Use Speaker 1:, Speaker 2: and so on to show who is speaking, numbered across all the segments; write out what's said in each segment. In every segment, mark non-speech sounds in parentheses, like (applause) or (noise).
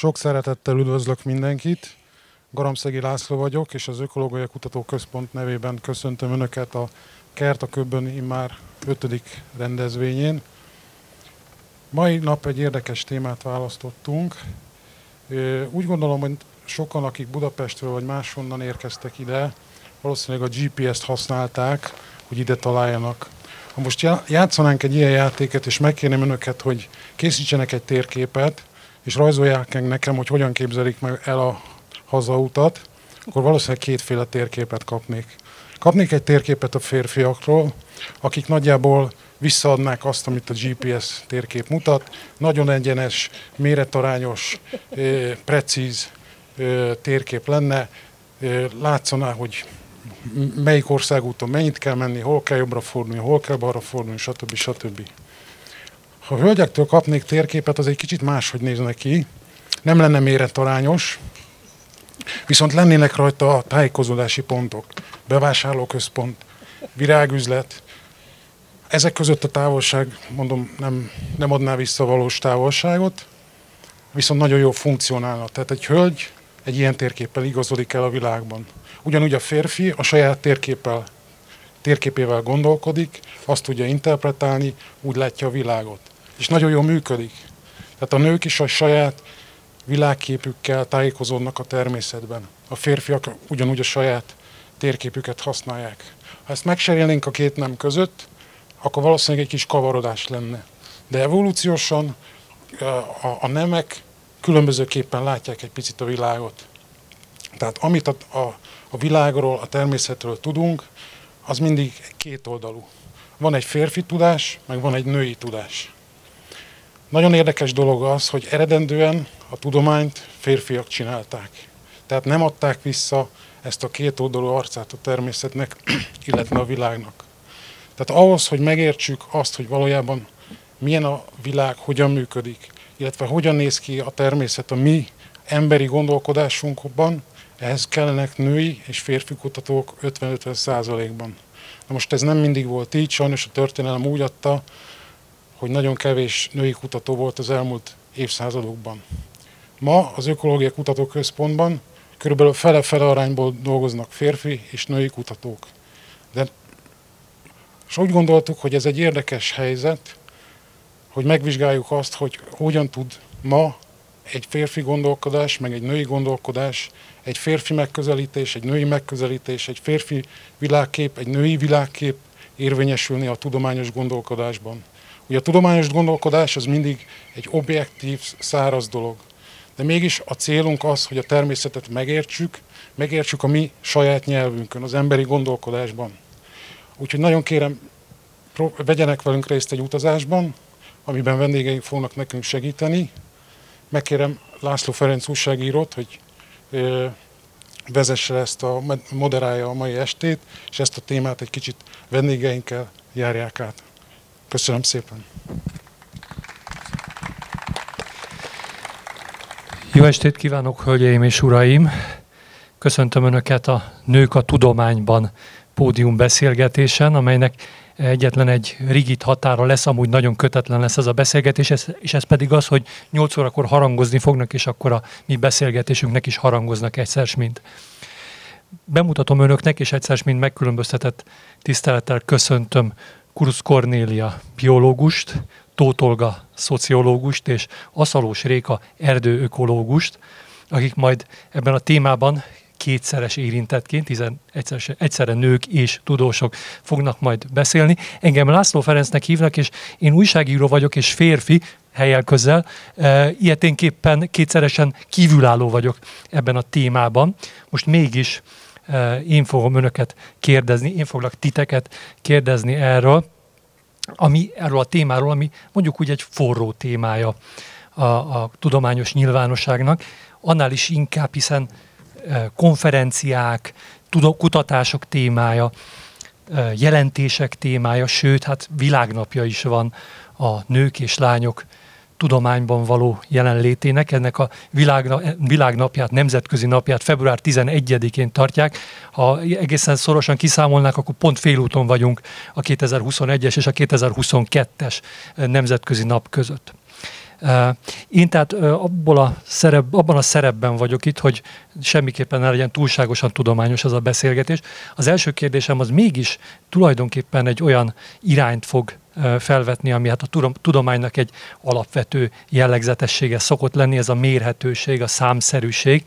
Speaker 1: Sok szeretettel üdvözlök mindenkit. Garamszegi László vagyok, és az Ökológiai Kutatóközpont nevében köszöntöm Önöket a Kert a Köbben immár ötödik rendezvényén. Mai nap egy érdekes témát választottunk. Úgy gondolom, hogy sokan, akik Budapestről vagy máshonnan érkeztek ide, valószínűleg a GPS-t használták, hogy ide találjanak. Ha most játszanánk egy ilyen játéket, és megkérném önöket, hogy készítsenek egy térképet, és rajzolják nekem, hogy hogyan képzelik meg el a hazautat, akkor valószínűleg kétféle térképet kapnék. Kapnék egy térképet a férfiakról, akik nagyjából visszaadnák azt, amit a GPS térkép mutat. Nagyon egyenes, méretarányos, precíz térkép lenne. Látszaná, hogy melyik országúton mennyit kell menni, hol kell jobbra fordulni, hol kell balra fordulni, stb. stb. Ha a hölgyektől kapnék térképet, az egy kicsit máshogy nézne ki. Nem lenne méretarányos, viszont lennének rajta a tájékozódási pontok. Bevásárlóközpont, virágüzlet. Ezek között a távolság, mondom, nem, nem adná vissza valós távolságot, viszont nagyon jó funkcionálna. Tehát egy hölgy egy ilyen térképpel igazodik el a világban. Ugyanúgy a férfi a saját térképpel, térképével gondolkodik, azt tudja interpretálni, úgy látja a világot és nagyon jól működik. Tehát a nők is a saját világképükkel tájékozódnak a természetben. A férfiak ugyanúgy a saját térképüket használják. Ha ezt megserélnénk a két nem között, akkor valószínűleg egy kis kavarodás lenne. De evolúciósan a, nemek különbözőképpen látják egy picit a világot. Tehát amit a, a, a világról, a természetről tudunk, az mindig kétoldalú. Van egy férfi tudás, meg van egy női tudás. Nagyon érdekes dolog az, hogy eredendően a tudományt férfiak csinálták. Tehát nem adták vissza ezt a két oldalú arcát a természetnek, (clears throat) illetve a világnak. Tehát ahhoz, hogy megértsük azt, hogy valójában milyen a világ, hogyan működik, illetve hogyan néz ki a természet a mi emberi gondolkodásunkban, ehhez kellenek női és férfi kutatók 50-50 százalékban. Na most ez nem mindig volt így, sajnos a történelem úgy adta, hogy nagyon kevés női kutató volt az elmúlt évszázadokban. Ma az Ökológiai Kutatóközpontban körülbelül fele-fele arányból dolgoznak férfi és női kutatók. De és úgy gondoltuk, hogy ez egy érdekes helyzet, hogy megvizsgáljuk azt, hogy hogyan tud ma egy férfi gondolkodás, meg egy női gondolkodás, egy férfi megközelítés, egy női megközelítés, egy férfi világkép, egy női világkép érvényesülni a tudományos gondolkodásban. Ugye a tudományos gondolkodás az mindig egy objektív, száraz dolog. De mégis a célunk az, hogy a természetet megértsük, megértsük a mi saját nyelvünkön, az emberi gondolkodásban. Úgyhogy nagyon kérem, vegyenek velünk részt egy utazásban, amiben vendégeink fognak nekünk segíteni. Megkérem László Ferenc újságírót, hogy vezesse ezt a, moderálja a mai estét, és ezt a témát egy kicsit vendégeinkkel járják át. Köszönöm szépen.
Speaker 2: Jó estét kívánok, hölgyeim és uraim! Köszöntöm Önöket a Nők a Tudományban pódium beszélgetésen, amelynek egyetlen egy rigid határa lesz, amúgy nagyon kötetlen lesz ez a beszélgetés, és ez pedig az, hogy 8 órakor harangozni fognak, és akkor a mi beszélgetésünknek is harangoznak egyszer, mint. Bemutatom önöknek, és egyszer, mint megkülönböztetett tisztelettel köszöntöm Kurusz Kornélia biológust, Tótolga szociológust és Aszalós Réka erdőökológust, akik majd ebben a témában kétszeres érintettként, hiszen egyszerre, egyszerre nők és tudósok fognak majd beszélni. Engem László Ferencnek hívnak, és én újságíró vagyok, és férfi, helyel közel. E, ilyeténképpen kétszeresen kívülálló vagyok ebben a témában. Most mégis én fogom önöket kérdezni, én foglak titeket kérdezni erről, ami, erről a témáról, ami mondjuk úgy egy forró témája a, a tudományos nyilvánosságnak, annál is inkább, hiszen konferenciák, kutatások témája, jelentések témája, sőt, hát világnapja is van a nők és lányok tudományban való jelenlétének. Ennek a világna, világnapját, nemzetközi napját február 11-én tartják. Ha egészen szorosan kiszámolnák, akkor pont félúton vagyunk a 2021-es és a 2022-es nemzetközi nap között. Én tehát abból a szerep, abban a szerepben vagyok itt, hogy semmiképpen ne legyen túlságosan tudományos ez a beszélgetés. Az első kérdésem az mégis tulajdonképpen egy olyan irányt fog felvetni, ami hát a tudománynak egy alapvető jellegzetessége szokott lenni, ez a mérhetőség, a számszerűség.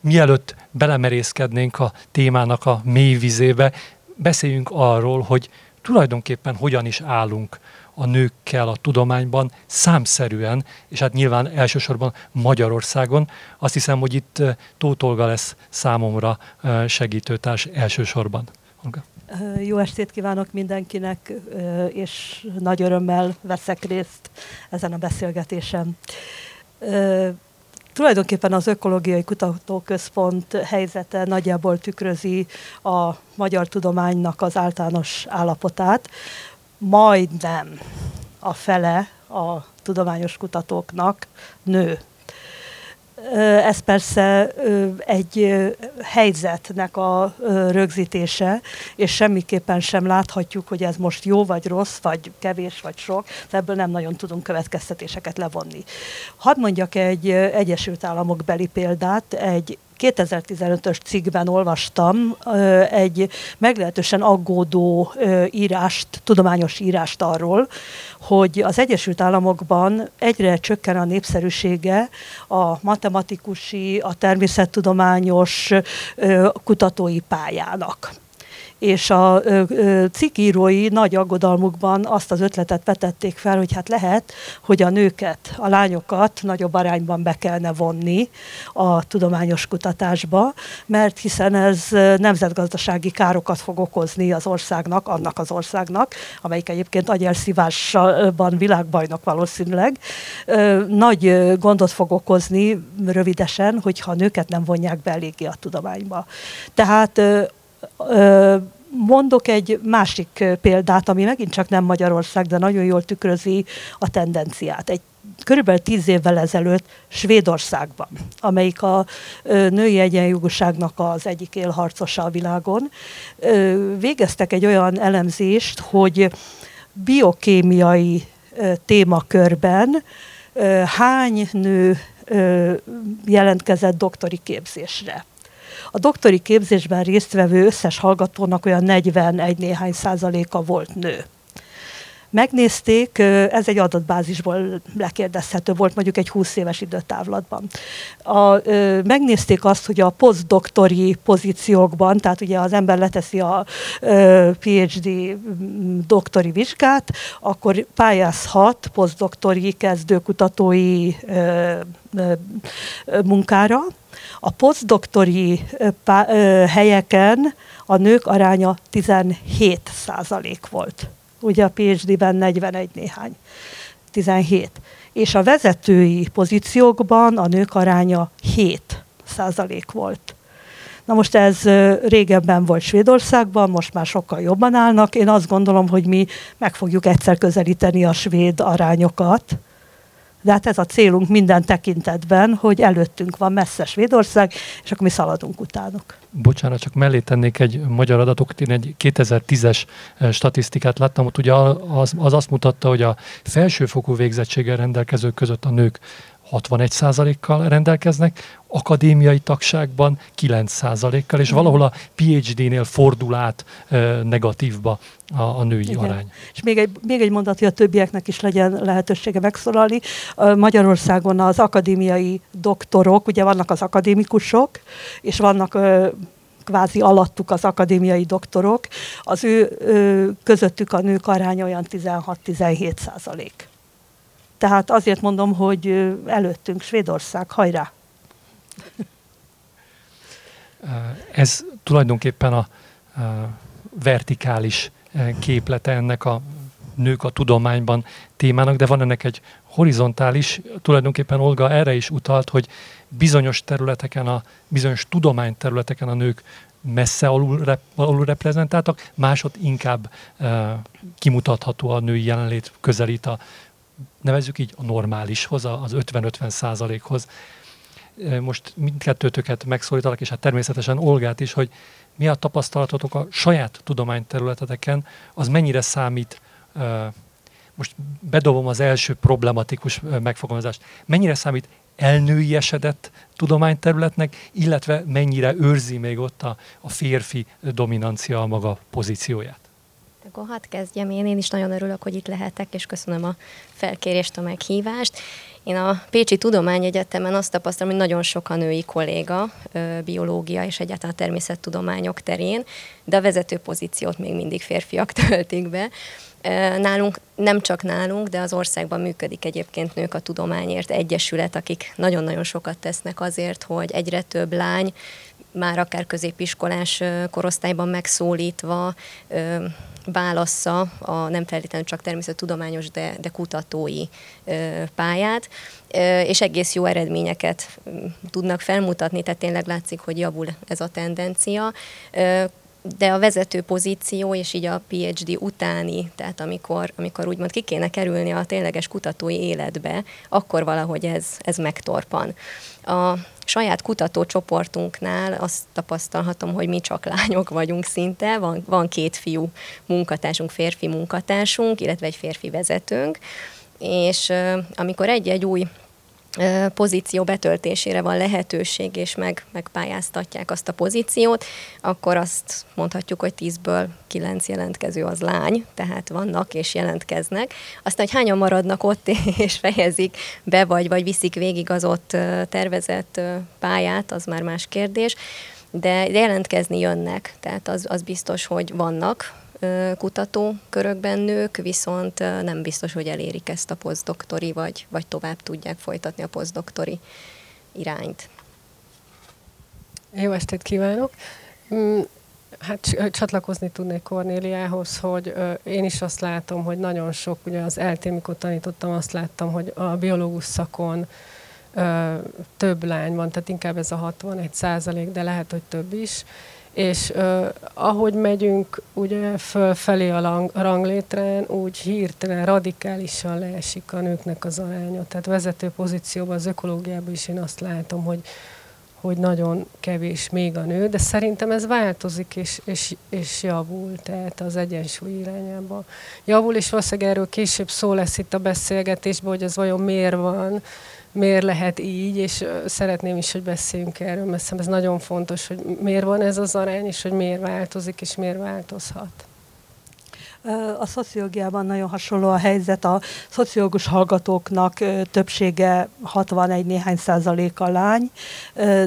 Speaker 2: Mielőtt belemerészkednénk a témának a mély vizébe, beszéljünk arról, hogy tulajdonképpen hogyan is állunk a nőkkel a tudományban számszerűen, és hát nyilván elsősorban Magyarországon. Azt hiszem, hogy itt Tóth Olga lesz számomra segítőtárs elsősorban. Olga.
Speaker 3: Jó estét kívánok mindenkinek, és nagy örömmel veszek részt ezen a beszélgetésen. Tulajdonképpen az Ökológiai Kutatóközpont helyzete nagyjából tükrözi a magyar tudománynak az általános állapotát. Majdnem a fele a tudományos kutatóknak nő. Ez persze egy helyzetnek a rögzítése, és semmiképpen sem láthatjuk, hogy ez most jó vagy rossz, vagy kevés vagy sok, ebből nem nagyon tudunk következtetéseket levonni. Hadd mondjak egy Egyesült Államok beli példát, egy 2015-ös cikkben olvastam egy meglehetősen aggódó írást, tudományos írást arról, hogy az Egyesült Államokban egyre csökken a népszerűsége a matematikusi, a természettudományos kutatói pályának és a cikkírói nagy aggodalmukban azt az ötletet vetették fel, hogy hát lehet, hogy a nőket, a lányokat nagyobb arányban be kellene vonni a tudományos kutatásba, mert hiszen ez nemzetgazdasági károkat fog okozni az országnak, annak az országnak, amelyik egyébként agyelszívásban világbajnok valószínűleg, nagy gondot fog okozni rövidesen, hogyha nőket nem vonják be eléggé a tudományba. Tehát Mondok egy másik példát, ami megint csak nem Magyarország, de nagyon jól tükrözi a tendenciát. Egy körülbelül tíz évvel ezelőtt Svédországban, amelyik a női egyenjogúságnak az egyik élharcosa a világon, végeztek egy olyan elemzést, hogy biokémiai témakörben hány nő jelentkezett doktori képzésre. A doktori képzésben résztvevő összes hallgatónak olyan 41 néhány százaléka volt nő. Megnézték, ez egy adatbázisból lekérdezhető volt, mondjuk egy 20 éves időtávlatban. A, megnézték azt, hogy a posztdoktori pozíciókban, tehát ugye az ember leteszi a PhD doktori vizsgát, akkor pályázhat posztdoktori kezdőkutatói munkára, a posztdoktori helyeken a nők aránya 17 százalék volt. Ugye a PhD-ben 41 néhány. 17. És a vezetői pozíciókban a nők aránya 7 százalék volt. Na most ez régebben volt Svédországban, most már sokkal jobban állnak. Én azt gondolom, hogy mi meg fogjuk egyszer közelíteni a svéd arányokat, de hát ez a célunk minden tekintetben, hogy előttünk van messze Svédország, és akkor mi szaladunk utánuk.
Speaker 2: Bocsánat, csak mellé tennék egy magyar adatot, én egy 2010-es eh, statisztikát láttam, ott ugye az, az azt mutatta, hogy a felsőfokú végzettséggel rendelkezők között a nők 61%-kal rendelkeznek, akadémiai tagságban 9%-kal, és valahol a PhD-nél fordul át e, negatívba a, a női Igen. arány.
Speaker 3: És még egy, még egy mondat, hogy a többieknek is legyen lehetősége megszólalni. Magyarországon az akadémiai doktorok, ugye vannak az akadémikusok, és vannak kvázi alattuk az akadémiai doktorok, az ő, ő közöttük a nők aránya olyan 16-17 százalék. Tehát azért mondom, hogy előttünk Svédország, hajrá!
Speaker 2: Ez tulajdonképpen a, vertikális képlete ennek a nők a tudományban témának, de van ennek egy horizontális, tulajdonképpen Olga erre is utalt, hogy bizonyos területeken, a bizonyos tudományterületeken a nők messze alul, rep, alul reprezentáltak, másod inkább e, kimutatható a női jelenlét, közelít a nevezzük így a normálishoz, az 50-50 százalékhoz. Most mindkettőtöket megszólítalak, és hát természetesen Olgát is, hogy mi a tapasztalatotok a saját tudományterületeteken, az mennyire számít most bedobom az első problematikus megfogalmazást. Mennyire számít elnőiesedett tudományterületnek, illetve mennyire őrzi még ott a, a férfi dominancia a maga pozícióját?
Speaker 4: Akkor hadd kezdjem én, én is nagyon örülök, hogy itt lehetek, és köszönöm a felkérést, a meghívást. Én a Pécsi Tudományegyetemen azt tapasztalom, hogy nagyon sok a női kolléga, biológia és egyáltalán természettudományok terén, de a vezető pozíciót még mindig férfiak (laughs) töltik be. Nálunk, nem csak nálunk, de az országban működik egyébként Nők a Tudományért Egyesület, akik nagyon-nagyon sokat tesznek azért, hogy egyre több lány, már akár középiskolás korosztályban megszólítva válassza a nem feltétlenül csak természettudományos, de, de kutatói pályát, és egész jó eredményeket tudnak felmutatni, tehát tényleg látszik, hogy javul ez a tendencia de a vezető pozíció, és így a PhD utáni, tehát amikor, amikor úgymond ki kéne kerülni a tényleges kutatói életbe, akkor valahogy ez, ez megtorpan. A saját kutatócsoportunknál azt tapasztalhatom, hogy mi csak lányok vagyunk szinte, van, van két fiú munkatársunk, férfi munkatársunk, illetve egy férfi vezetőnk, és amikor egy-egy új pozíció betöltésére van lehetőség, és meg, megpályáztatják azt a pozíciót, akkor azt mondhatjuk, hogy 10-ből 9 jelentkező az lány, tehát vannak és jelentkeznek. Aztán, hogy hányan maradnak ott (laughs) és fejezik be, vagy, vagy viszik végig az ott tervezett pályát, az már más kérdés, de jelentkezni jönnek, tehát az, az biztos, hogy vannak kutatókörökben nők, viszont nem biztos, hogy elérik ezt a posztdoktori, vagy, vagy tovább tudják folytatni a posztdoktori irányt.
Speaker 5: Jó estét kívánok! Mm, hát csatlakozni tudnék Kornéliához, hogy én is azt látom, hogy nagyon sok, ugye az eltémikot tanítottam, azt láttam, hogy a biológus szakon több lány van, tehát inkább ez a 61 százalék, de lehet, hogy több is és uh, ahogy megyünk ugye fölfelé a lang, ranglétrán, úgy hirtelen radikálisan leesik a nőknek az aránya. Tehát vezető pozícióban, az ökológiában is én azt látom, hogy, hogy nagyon kevés még a nő, de szerintem ez változik és, és, és javul, tehát az egyensúly irányába javul, és valószínűleg erről később szó lesz itt a beszélgetésben, hogy ez vajon miért van, miért lehet így, és szeretném is, hogy beszéljünk erről, mert ez nagyon fontos, hogy miért van ez az arány, és hogy miért változik, és miért változhat.
Speaker 3: A szociológiában nagyon hasonló a helyzet. A szociológus hallgatóknak többsége 61 néhány százaléka lány,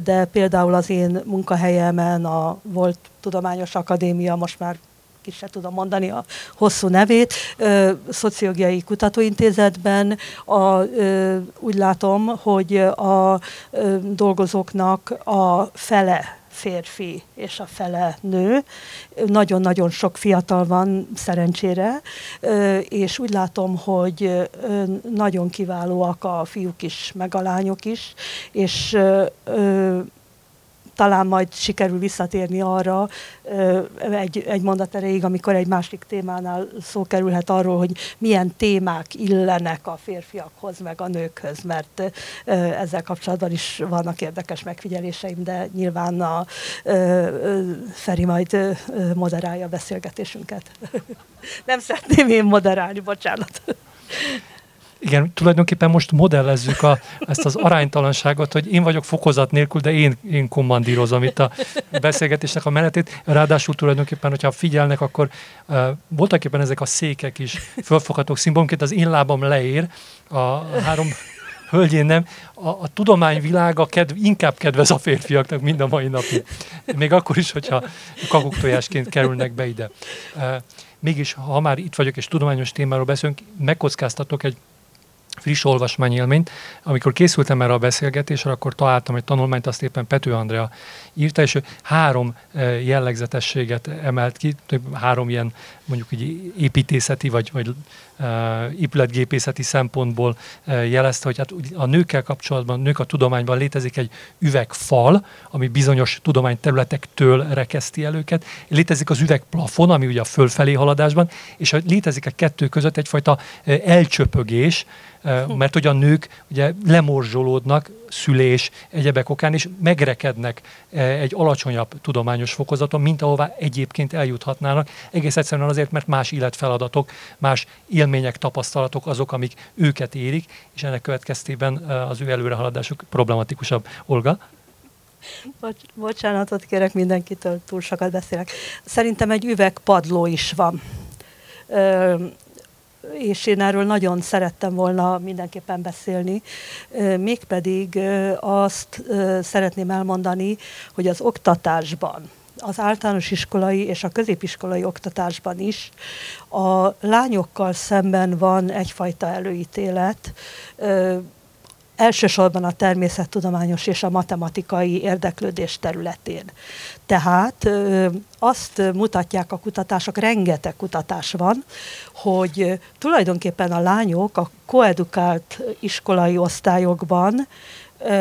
Speaker 3: de például az én munkahelyemen a volt Tudományos Akadémia, most már ki se tudom mondani a hosszú nevét, Szociológiai Kutatóintézetben a, úgy látom, hogy a dolgozóknak a fele férfi és a fele nő. Nagyon-nagyon sok fiatal van szerencsére, és úgy látom, hogy nagyon kiválóak a fiúk is, meg a lányok is, és talán majd sikerül visszatérni arra egy, egy mondat erejéig, amikor egy másik témánál szó kerülhet arról, hogy milyen témák illenek a férfiakhoz, meg a nőkhöz, mert ezzel kapcsolatban is vannak érdekes megfigyeléseim, de nyilván a Feri majd moderálja a beszélgetésünket. (laughs) Nem szeretném én moderálni, bocsánat.
Speaker 2: Igen, tulajdonképpen most modellezzük a, ezt az aránytalanságot, hogy én vagyok fokozat nélkül, de én, én kommandírozom itt a beszélgetésnek a menetét. Ráadásul tulajdonképpen, hogyha figyelnek, akkor uh, voltak éppen ezek a székek is fölfoghatók szimbolomként, az én lábam leér, a három hölgyén nem. A, a tudományvilága kedv, inkább kedvez a férfiaknak, mind a mai napig. Még akkor is, hogyha kakuktojásként kerülnek be ide. Uh, mégis, ha már itt vagyok és tudományos témáról beszélünk, megkockáztatok egy friss olvasmányélményt. Amikor készültem erre a beszélgetésre, akkor találtam egy tanulmányt, azt éppen Pető Andrea írta, és ő három eh, jellegzetességet emelt ki, három ilyen mondjuk így építészeti vagy, vagy uh, épületgépészeti szempontból uh, jelezte, hogy hát a nőkkel kapcsolatban, nők a tudományban létezik egy üvegfal, ami bizonyos tudományterületektől rekeszti el őket, létezik az üvegplafon, ami ugye a fölfelé haladásban, és létezik a kettő között egyfajta elcsöpögés, mert hogy a nők ugye lemorzsolódnak szülés, egyebek okán, és megrekednek egy alacsonyabb tudományos fokozaton, mint ahová egyébként eljuthatnának, egész egyszerűen azért, mert más életfeladatok, más élmények, tapasztalatok azok, amik őket érik, és ennek következtében az ő előrehaladásuk problematikusabb. Olga?
Speaker 3: Bocs, bocsánatot kérek mindenkitől, túl sokat beszélek. Szerintem egy üvegpadló is van. Ö, és én erről nagyon szerettem volna mindenképpen beszélni. Mégpedig azt szeretném elmondani, hogy az oktatásban, az általános iskolai és a középiskolai oktatásban is a lányokkal szemben van egyfajta előítélet, elsősorban a természettudományos és a matematikai érdeklődés területén. Tehát azt mutatják a kutatások, rengeteg kutatás van, hogy tulajdonképpen a lányok a koedukált iskolai osztályokban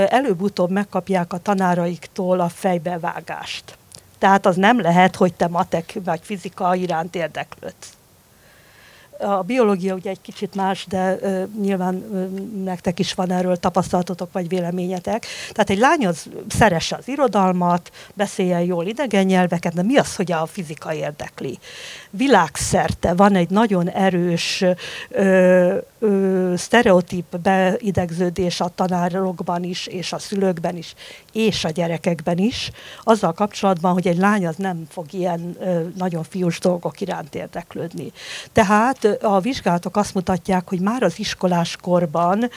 Speaker 3: előbb-utóbb megkapják a tanáraiktól a fejbevágást. Tehát az nem lehet, hogy te matek vagy fizika iránt érdeklődsz. A biológia ugye egy kicsit más, de uh, nyilván uh, nektek is van erről tapasztalatotok vagy véleményetek. Tehát egy lány az szeresse az irodalmat, beszéljen jól idegen nyelveket, de mi az, hogy a fizika érdekli? Világszerte van egy nagyon erős ö, ö, sztereotíp beidegződés a tanárokban is, és a szülőkben is, és a gyerekekben is, azzal kapcsolatban, hogy egy lány az nem fog ilyen ö, nagyon fiús dolgok iránt érdeklődni. Tehát a vizsgálatok azt mutatják, hogy már az iskolás korban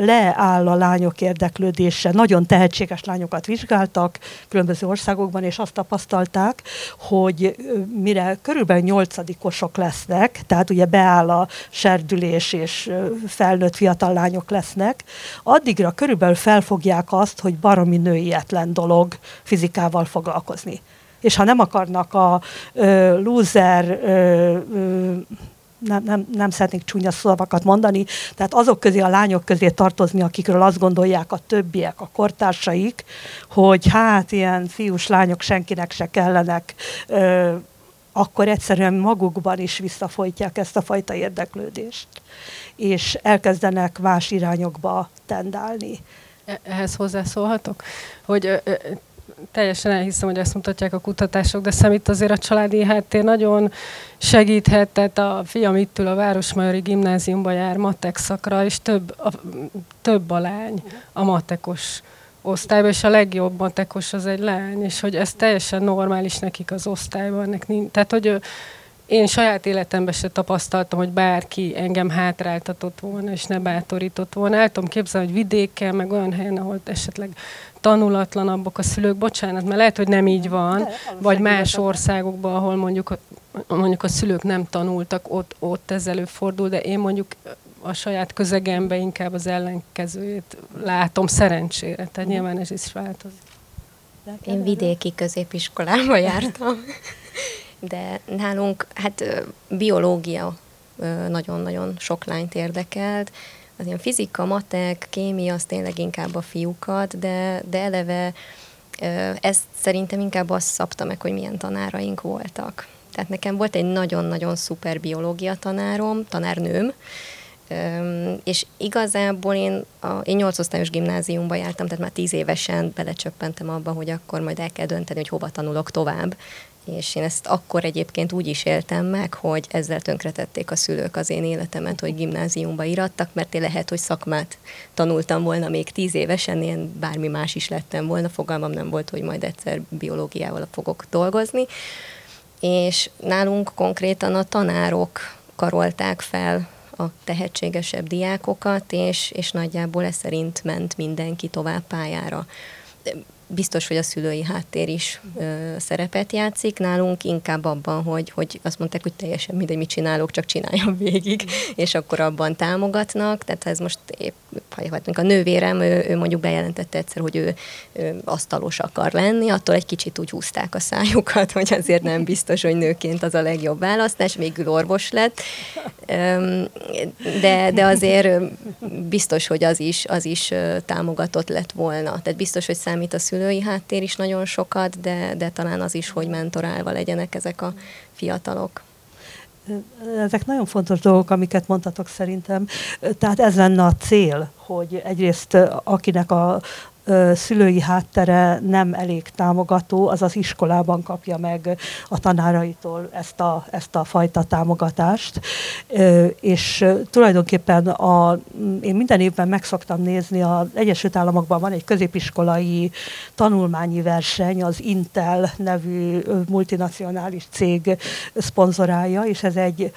Speaker 3: leáll a lányok érdeklődése. Nagyon tehetséges lányokat vizsgáltak különböző országokban, és azt tapasztalták, hogy mire körülbelül nyolcadikosok lesznek, tehát ugye beáll a serdülés, és felnőtt fiatal lányok lesznek, addigra körülbelül felfogják azt, hogy baromi nőietlen dolog fizikával foglalkozni. És ha nem akarnak a ö, loser ö, ö, nem, nem, nem szeretnék csúnya szavakat mondani, tehát azok közé, a lányok közé tartozni, akikről azt gondolják a többiek, a kortársaik, hogy hát ilyen fiús lányok senkinek se kellenek, ö, akkor egyszerűen magukban is visszafolytják ezt a fajta érdeklődést, és elkezdenek más irányokba tendálni.
Speaker 5: E-, ehhez hozzászólhatok, hogy teljesen elhiszem, hogy ezt mutatják a kutatások, de számít azért a családi háttér nagyon segíthet, tehát a fiam itt ül a Városmajori Gimnáziumba jár matek szakra, és több a, több a lány a matekos osztályban, és a legjobb matekos az egy lány, és hogy ez teljesen normális nekik az osztályban. Nekik, tehát, hogy én saját életemben se tapasztaltam, hogy bárki engem hátráltatott volna, és ne bátorított volna. El tudom képzelni, hogy vidéken, meg olyan helyen, ahol esetleg tanulatlanabbak a szülők, bocsánat, mert lehet, hogy nem így van, De, vagy más országokban, ahol mondjuk a, mondjuk a szülők nem tanultak, ott, ott ez előfordul, de én mondjuk a saját közegembe inkább az ellenkezőjét látom szerencsére, tehát nyilván ez is változik.
Speaker 4: Én vidéki középiskolába jártam, (laughs) de nálunk hát biológia nagyon-nagyon sok lányt érdekelt, az ilyen fizika, matek, kémia, az tényleg inkább a fiúkat, de, de eleve ezt szerintem inkább azt szabta meg, hogy milyen tanáraink voltak. Tehát nekem volt egy nagyon-nagyon szuper biológia tanárom, tanárnőm, és igazából én, a, én 8 osztályos gimnáziumba jártam, tehát már 10 évesen belecsöppentem abba, hogy akkor majd el kell dönteni, hogy hova tanulok tovább. És én ezt akkor egyébként úgy is éltem meg, hogy ezzel tönkretették a szülők az én életemet, hogy gimnáziumba irattak, mert én lehet, hogy szakmát tanultam volna még tíz évesen, én bármi más is lettem volna, fogalmam nem volt, hogy majd egyszer biológiával fogok dolgozni. És nálunk konkrétan a tanárok karolták fel a tehetségesebb diákokat, és, és nagyjából ez szerint ment mindenki tovább pályára biztos, hogy a szülői háttér is ö, szerepet játszik. Nálunk inkább abban, hogy, hogy azt mondták, hogy teljesen mindegy, mit csinálok, csak csináljam (laughs) végig, és akkor abban támogatnak. Tehát ez most épp, a nővérem, ő, ő mondjuk bejelentette egyszer, hogy ő, ő asztalos akar lenni, attól egy kicsit úgy húzták a szájukat, hogy azért nem biztos, hogy nőként az a legjobb választás, végül orvos lett. De, de azért biztos, hogy az is, az is támogatott lett volna. Tehát biztos, hogy számít a szülő szülői háttér is nagyon sokat, de, de talán az is, hogy mentorálva legyenek ezek a fiatalok.
Speaker 3: Ezek nagyon fontos dolgok, amiket mondtatok szerintem. Tehát ez lenne a cél, hogy egyrészt akinek a szülői háttere nem elég támogató, az az iskolában kapja meg a tanáraitól ezt a, ezt a fajta támogatást. És tulajdonképpen a, én minden évben meg szoktam nézni, az Egyesült Államokban van egy középiskolai tanulmányi verseny, az Intel nevű multinacionális cég szponzorálja, és ez egy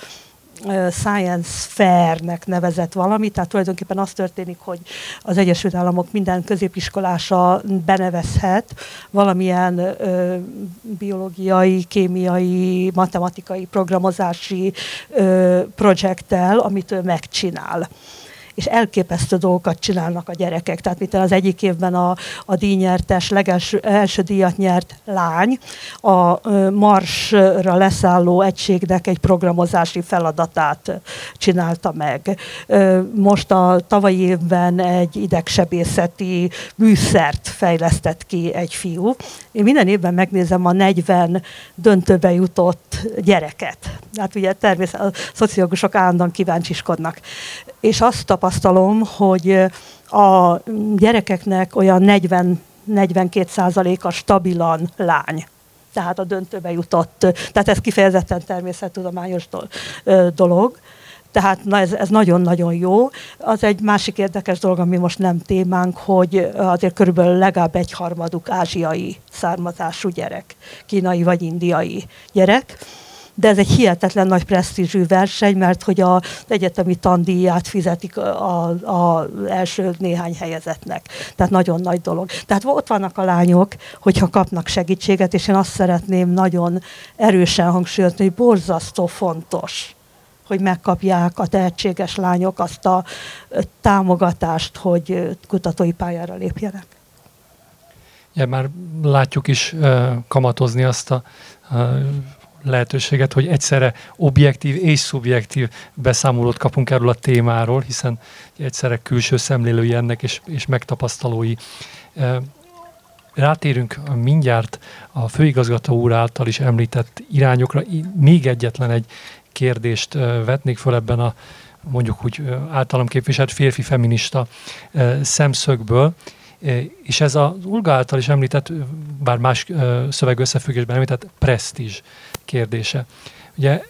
Speaker 3: Science Fair-nek nevezett valami, tehát tulajdonképpen az történik, hogy az Egyesült Államok minden középiskolása benevezhet valamilyen ö, biológiai, kémiai, matematikai, programozási ö, projekttel, amit ő megcsinál és elképesztő dolgokat csinálnak a gyerekek. Tehát mint az egyik évben a, a díjnyertes, legelső első díjat nyert lány, a Marsra leszálló egységnek egy programozási feladatát csinálta meg. Most a tavalyi évben egy idegsebészeti műszert fejlesztett ki egy fiú. Én minden évben megnézem a 40 döntőbe jutott gyereket. Hát ugye természetesen a szociológusok állandóan kíváncsiskodnak. És azt tapasztalom, hogy a gyerekeknek olyan 40 42%-a stabilan lány tehát a döntőbe jutott, tehát ez kifejezetten természettudományos dolog. Tehát na ez, ez nagyon-nagyon jó. Az egy másik érdekes dolog, ami most nem témánk, hogy azért körülbelül legalább egy harmaduk ázsiai származású gyerek, kínai vagy indiai gyerek de ez egy hihetetlen nagy presztízsű verseny, mert hogy az egyetemi tandíját fizetik az első néhány helyezetnek. Tehát nagyon nagy dolog. Tehát ott vannak a lányok, hogyha kapnak segítséget, és én azt szeretném nagyon erősen hangsúlyozni, hogy borzasztó fontos, hogy megkapják a tehetséges lányok azt a támogatást, hogy kutatói pályára lépjenek.
Speaker 2: Ja, már látjuk is uh, kamatozni azt a lehetőséget, hogy egyszerre objektív és szubjektív beszámolót kapunk erről a témáról, hiszen egyszerre külső szemlélői ennek és, és megtapasztalói. Rátérünk mindjárt a főigazgató úr által is említett irányokra. Még egyetlen egy kérdést vetnék föl ebben a mondjuk úgy általam képviselt férfi feminista szemszögből, és ez az Ulga által is említett, bár más szöveg összefüggésben említett, presztízs kérdése. Ugye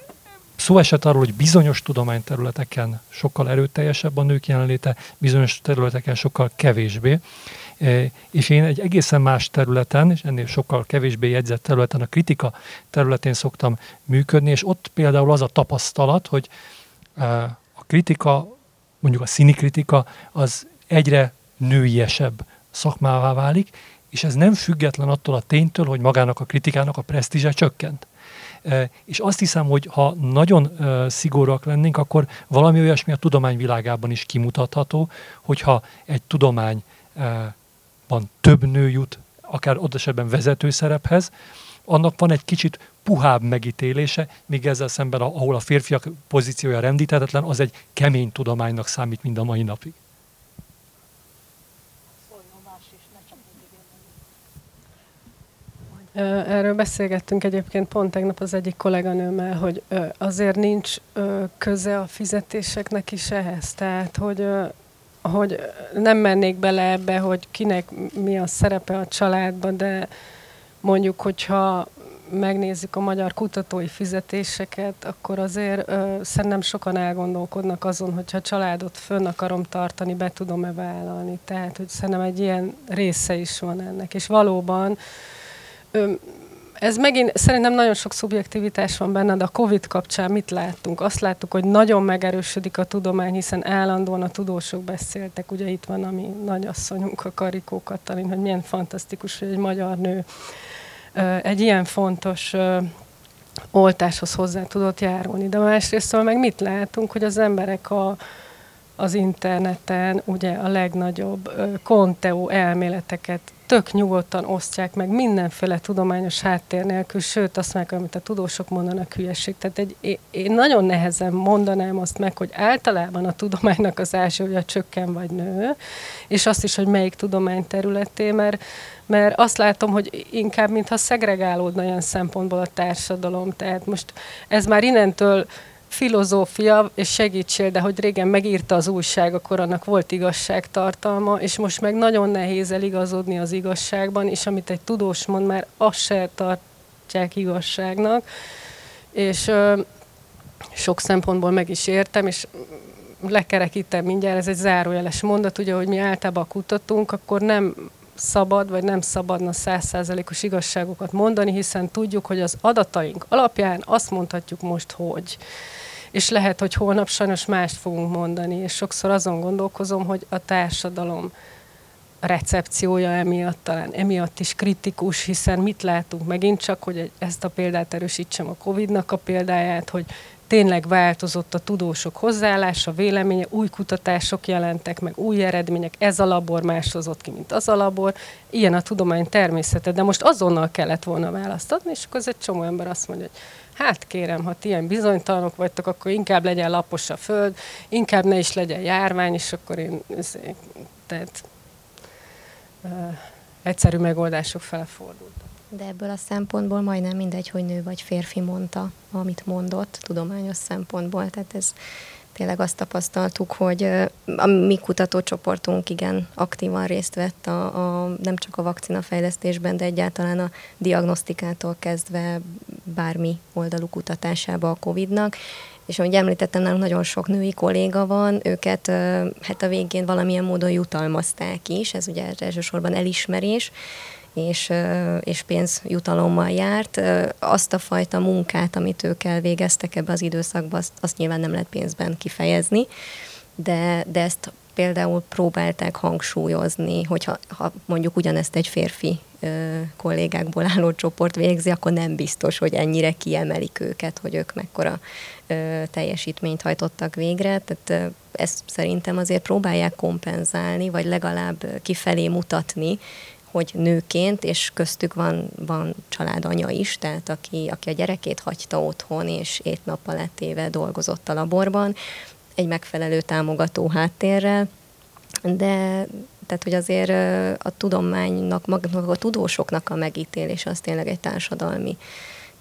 Speaker 2: szó esett arról, hogy bizonyos tudományterületeken sokkal erőteljesebb a nők jelenléte, bizonyos területeken sokkal kevésbé. És én egy egészen más területen, és ennél sokkal kevésbé jegyzett területen, a kritika területén szoktam működni, és ott például az a tapasztalat, hogy a kritika, mondjuk a színi kritika, az egyre nőiesebb szakmává válik, és ez nem független attól a ténytől, hogy magának a kritikának a presztízse csökkent. És azt hiszem, hogy ha nagyon szigorúak lennénk, akkor valami olyasmi a tudomány világában is kimutatható, hogyha egy tudományban több nő jut, akár ott esetben vezető szerephez, annak van egy kicsit puhább megítélése, míg ezzel szemben, ahol a férfiak pozíciója rendíthetetlen, az egy kemény tudománynak számít mind a mai napig.
Speaker 5: Erről beszélgettünk egyébként pont tegnap az egyik kolléganőmmel, hogy azért nincs köze a fizetéseknek is ehhez. Tehát, hogy, hogy nem mennék bele ebbe, hogy kinek mi a szerepe a családban, de mondjuk, hogyha megnézzük a magyar kutatói fizetéseket, akkor azért ö, szerintem sokan elgondolkodnak azon, hogyha a családot fönn akarom tartani, be tudom-e vállalni. Tehát, hogy szerintem egy ilyen része is van ennek. És valóban ez megint szerintem nagyon sok szubjektivitás van benne, de a Covid kapcsán mit láttunk? Azt láttuk, hogy nagyon megerősödik a tudomány, hiszen állandóan a tudósok beszéltek. Ugye itt van a mi nagyasszonyunk, a Karikó Katalin, hogy milyen fantasztikus, hogy egy magyar nő egy ilyen fontos oltáshoz hozzá tudott járulni. De másrészt meg mit látunk, hogy az emberek a az interneten ugye a legnagyobb konteó elméleteket tök nyugodtan osztják meg mindenféle tudományos háttér nélkül, sőt azt meg, amit a tudósok mondanak hülyeség. Tehát egy, én nagyon nehezen mondanám azt meg, hogy általában a tudománynak az első, hogy a csökken vagy nő, és azt is, hogy melyik tudomány területé, mert, mert azt látom, hogy inkább mintha szegregálódna ilyen szempontból a társadalom. Tehát most ez már innentől filozófia, és segítsél, de hogy régen megírta az újság, akkor annak volt igazságtartalma, és most meg nagyon nehéz eligazodni az igazságban, és amit egy tudós mond, már azt se tartják igazságnak, és ö, sok szempontból meg is értem, és lekerekítem mindjárt, ez egy zárójeles mondat, ugye, hogy mi általában kutatunk, akkor nem szabad, vagy nem szabadna százszázalékos igazságokat mondani, hiszen tudjuk, hogy az adataink alapján azt mondhatjuk most, hogy és lehet, hogy holnap sajnos mást fogunk mondani, és sokszor azon gondolkozom, hogy a társadalom recepciója emiatt talán emiatt is kritikus, hiszen mit látunk megint csak, hogy ezt a példát erősítsem a Covid-nak a példáját, hogy tényleg változott a tudósok hozzáállása, véleménye, új kutatások jelentek meg, új eredmények, ez a labor más ki, mint az a labor. Ilyen a tudomány természete, de most azonnal kellett volna választ adni, és akkor egy csomó ember azt mondja, hogy hát kérem, ha ilyen bizonytalanok vagytok, akkor inkább legyen lapos a föld, inkább ne is legyen járvány, és akkor én tehát, uh, egyszerű megoldások felfordultak.
Speaker 4: De ebből a szempontból majdnem mindegy, hogy nő vagy férfi mondta, amit mondott, tudományos szempontból. Tehát ez tényleg azt tapasztaltuk, hogy a mi kutatócsoportunk igen aktívan részt vett a, a, nem csak a vakcinafejlesztésben, de egyáltalán a diagnosztikától kezdve bármi oldalú kutatásába a COVID-nak, és ahogy említettem, nálunk nagyon sok női kolléga van, őket hát a végén valamilyen módon jutalmazták is, ez ugye elsősorban elismerés, és, és pénzjutalommal járt. Azt a fajta munkát, amit ők elvégeztek ebbe az időszakban, azt, azt nyilván nem lehet pénzben kifejezni, de, de ezt például próbálták hangsúlyozni, hogyha ha mondjuk ugyanezt egy férfi ö, kollégákból álló csoport végzi, akkor nem biztos, hogy ennyire kiemelik őket, hogy ők mekkora ö, teljesítményt hajtottak végre. Tehát ö, ezt szerintem azért próbálják kompenzálni, vagy legalább kifelé mutatni, hogy nőként, és köztük van, van családanya is, tehát aki, aki a gyerekét hagyta otthon, és étnappal letéve dolgozott a laborban, egy megfelelő támogató háttérrel, de tehát, hogy azért a tudománynak, magnak a tudósoknak a megítélés az tényleg egy társadalmi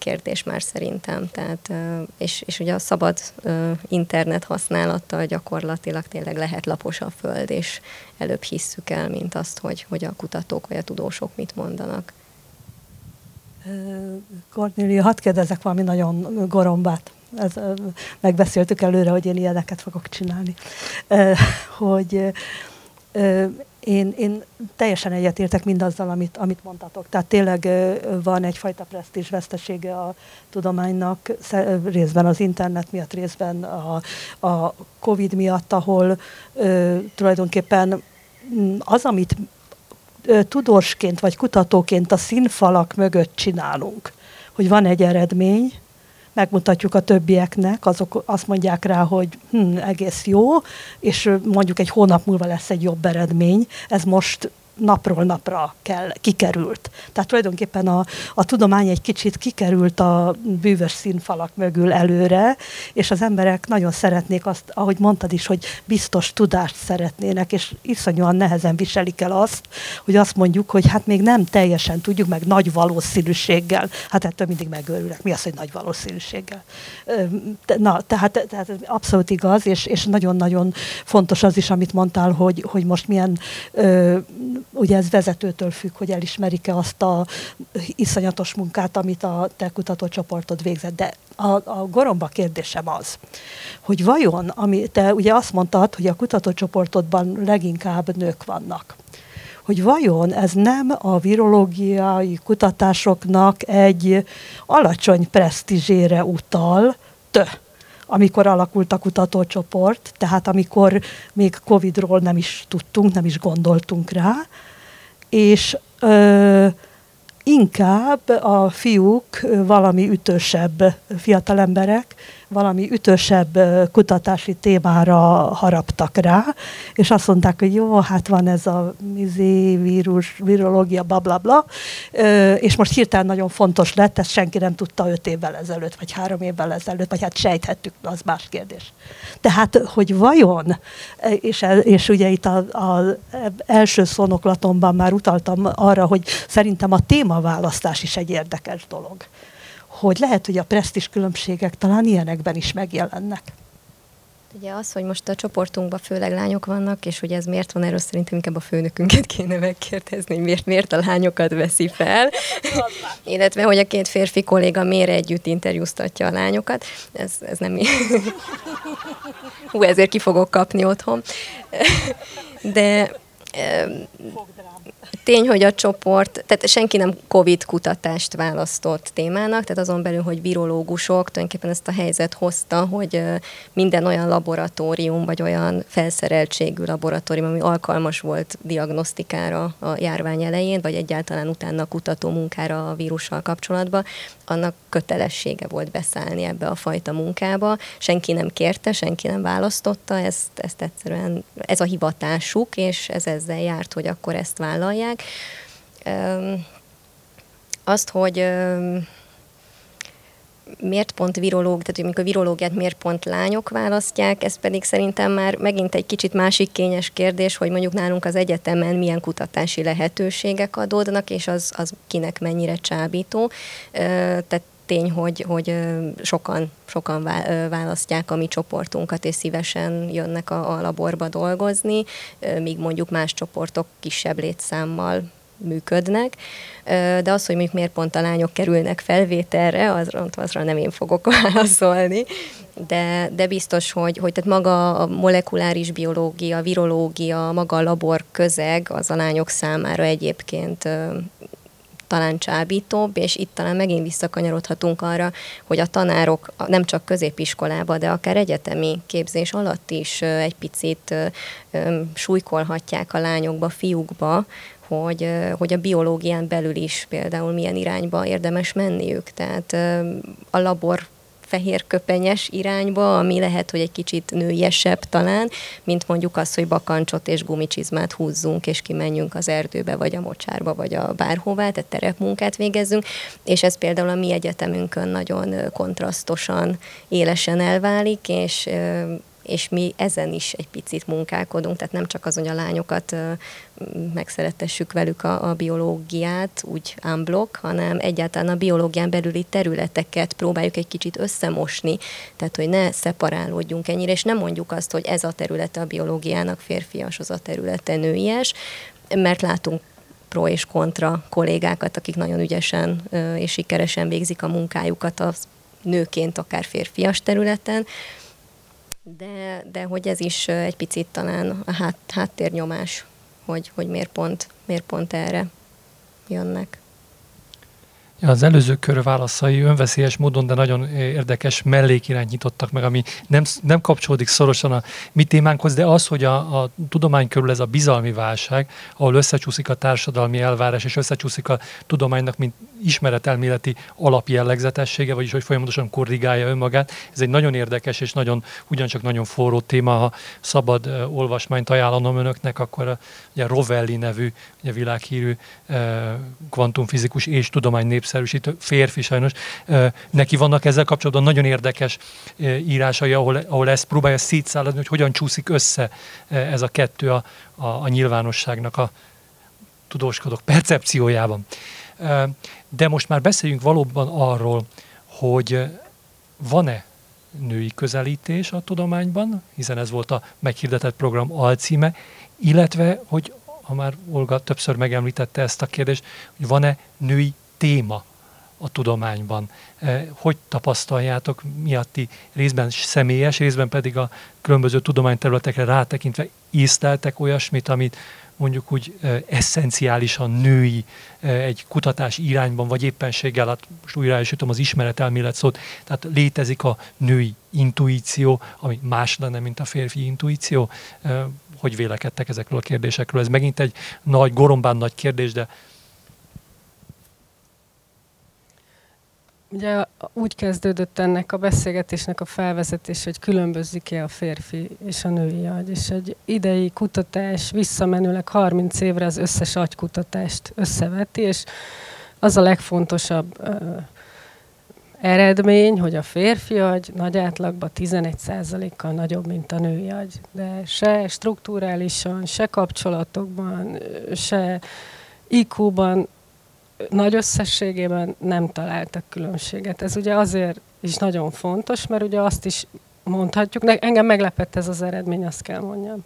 Speaker 4: kérdés már szerintem. Tehát, és, és ugye a szabad internet használattal gyakorlatilag tényleg lehet lapos a föld, és előbb hisszük el, mint azt, hogy, hogy a kutatók vagy a tudósok mit mondanak.
Speaker 3: Kornélia, hadd kérdezek valami nagyon gorombát. Ez, megbeszéltük előre, hogy én ilyeneket fogok csinálni. Hogy én, én teljesen egyetértek mindazzal, amit, amit mondtatok. Tehát tényleg van egyfajta presztízs vesztesége a tudománynak, részben az internet miatt, részben a, a Covid miatt, ahol ö, tulajdonképpen az, amit tudósként vagy kutatóként a színfalak mögött csinálunk, hogy van egy eredmény, megmutatjuk a többieknek, azok azt mondják rá, hogy hm, egész jó, és mondjuk egy hónap múlva lesz egy jobb eredmény. Ez most napról napra kell, kikerült. Tehát tulajdonképpen a, a tudomány egy kicsit kikerült a bűvös színfalak mögül előre, és az emberek nagyon szeretnék azt, ahogy mondtad is, hogy biztos tudást szeretnének, és iszonyúan nehezen viselik el azt, hogy azt mondjuk, hogy hát még nem teljesen tudjuk, meg nagy valószínűséggel. Hát ettől mindig megőrülnek. Mi az, hogy nagy valószínűséggel? Na, tehát, tehát abszolút igaz, és, és nagyon-nagyon fontos az is, amit mondtál, hogy, hogy most milyen ugye ez vezetőtől függ, hogy elismerik-e azt a iszonyatos munkát, amit a te kutatócsoportod végzett. De a, a goromba kérdésem az, hogy vajon, ami, te ugye azt mondtad, hogy a kutatócsoportodban leginkább nők vannak hogy vajon ez nem a virológiai kutatásoknak egy alacsony presztízsére utal, tö, amikor alakult a kutatócsoport, tehát amikor még Covid-ról nem is tudtunk, nem is gondoltunk rá, és ö, inkább a fiúk, valami ütősebb fiatalemberek valami ütősebb kutatási témára haraptak rá, és azt mondták, hogy jó, hát van ez a mizé, vírus, virológia, bla, bla, bla, és most hirtelen nagyon fontos lett, ezt senki nem tudta öt évvel ezelőtt, vagy három évvel ezelőtt, vagy hát sejthettük, az más kérdés. Tehát, hogy vajon, és, és ugye itt az első szónoklatomban már utaltam arra, hogy szerintem a témaválasztás is egy érdekes dolog. Hogy lehet, hogy a presztis különbségek talán ilyenekben is megjelennek.
Speaker 4: Ugye az, hogy most a csoportunkban főleg lányok vannak, és hogy ez miért van, erről szerintem inkább a főnökünket kéne megkérdezni, hogy miért, miért a lányokat veszi fel. (laughs) Illetve, hogy a két férfi kolléga miért együtt interjúztatja a lányokat. Ez, ez nem... Hú, ezért ki fogok kapni otthon. De Tény, hogy a csoport, tehát senki nem COVID kutatást választott témának, tehát azon belül, hogy virológusok tulajdonképpen ezt a helyzet hozta, hogy minden olyan laboratórium, vagy olyan felszereltségű laboratórium, ami alkalmas volt diagnosztikára a járvány elején, vagy egyáltalán utána kutató munkára a vírussal kapcsolatban, annak kötelessége volt beszállni ebbe a fajta munkába. Senki nem kérte, senki nem választotta, ezt, ezt egyszerűen, ez a hivatásuk, és ez ezzel járt, hogy akkor ezt vállalják. Azt, hogy miért pont virológ, tehát amikor virológiát miért pont lányok választják, ez pedig szerintem már megint egy kicsit másik kényes kérdés, hogy mondjuk nálunk az egyetemen milyen kutatási lehetőségek adódnak, és az, az kinek mennyire csábító. Tehát tény, hogy, hogy sokan, sokan választják a mi csoportunkat, és szívesen jönnek a, a laborba dolgozni, míg mondjuk más csoportok kisebb létszámmal működnek, de az, hogy mondjuk miért pont a lányok kerülnek felvételre, azra, azra nem én fogok (laughs) válaszolni, de, de biztos, hogy, hogy tehát maga a molekuláris biológia, virológia, maga a labor közeg az a lányok számára egyébként talán csábítóbb, és itt talán megint visszakanyarodhatunk arra, hogy a tanárok nem csak középiskolába, de akár egyetemi képzés alatt is egy picit súlykolhatják a lányokba, fiúkba, hogy, hogy a biológián belül is például milyen irányba érdemes menniük. Tehát a labor fehér köpenyes irányba, ami lehet, hogy egy kicsit nőiesebb talán, mint mondjuk az, hogy bakancsot és gumicsizmát húzzunk, és kimenjünk az erdőbe, vagy a mocsárba, vagy a bárhová, tehát terepmunkát végezzünk, és ez például a mi egyetemünkön nagyon kontrasztosan, élesen elválik, és és mi ezen is egy picit munkálkodunk, tehát nem csak az, hogy a lányokat megszeretessük velük a, a biológiát, úgy unblock, hanem egyáltalán a biológián belüli területeket próbáljuk egy kicsit összemosni, tehát hogy ne szeparálódjunk ennyire, és nem mondjuk azt, hogy ez a területe a biológiának férfias, az a területe nőies, mert látunk pro és kontra kollégákat, akik nagyon ügyesen és sikeresen végzik a munkájukat a nőként, akár férfias területen, de, de hogy ez is egy picit talán a hát, háttérnyomás, hogy, hogy miért, pont, miért pont erre jönnek.
Speaker 2: Az előző kör válaszai önveszélyes módon, de nagyon érdekes mellékirányt nyitottak meg, ami nem, nem kapcsolódik szorosan a mi témánkhoz, de az, hogy a, a tudomány körül ez a bizalmi válság, ahol összecsúszik a társadalmi elvárás, és összecsúszik a tudománynak, mint ismeretelméleti alapjellegzetessége, vagyis hogy folyamatosan korrigálja önmagát. Ez egy nagyon érdekes és nagyon, ugyancsak nagyon forró téma. Ha szabad olvasmányt ajánlanom önöknek, akkor a, ugye Rovelli nevű, ugye világhírű kvantumfizikus és tudomány népszerűsítő férfi sajnos, neki vannak ezzel kapcsolatban nagyon érdekes írásai, ahol, ahol ezt próbálja szétszállazni, hogy hogyan csúszik össze ez a kettő a, a, a nyilvánosságnak a tudóskodók percepciójában. De most már beszéljünk valóban arról, hogy van-e női közelítés a tudományban, hiszen ez volt a meghirdetett program alcíme, illetve, hogy ha már Olga többször megemlítette ezt a kérdést, hogy van-e női téma a tudományban. Hogy tapasztaljátok miatti részben személyes, részben pedig a különböző tudományterületekre rátekintve észleltek olyasmit, amit mondjuk úgy eszenciálisan női egy kutatás irányban, vagy éppenséggel, hát most újra elsütöm az ismeretelmélet szót, tehát létezik a női intuíció, ami más lenne, mint a férfi intuíció. Hogy vélekedtek ezekről a kérdésekről? Ez megint egy nagy, gorombán nagy kérdés, de
Speaker 5: Ugye úgy kezdődött ennek a beszélgetésnek a felvezetés, hogy különbözik-e a férfi és a női agy, és egy idei kutatás visszamenőleg 30 évre az összes agykutatást összeveti, és az a legfontosabb eredmény, hogy a férfi agy nagy átlagban 11%-kal nagyobb, mint a női agy. De se strukturálisan, se kapcsolatokban, se IQ-ban nagy összességében nem találtak különbséget. Ez ugye azért is nagyon fontos, mert ugye azt is mondhatjuk, engem meglepett ez az eredmény, azt kell mondjam.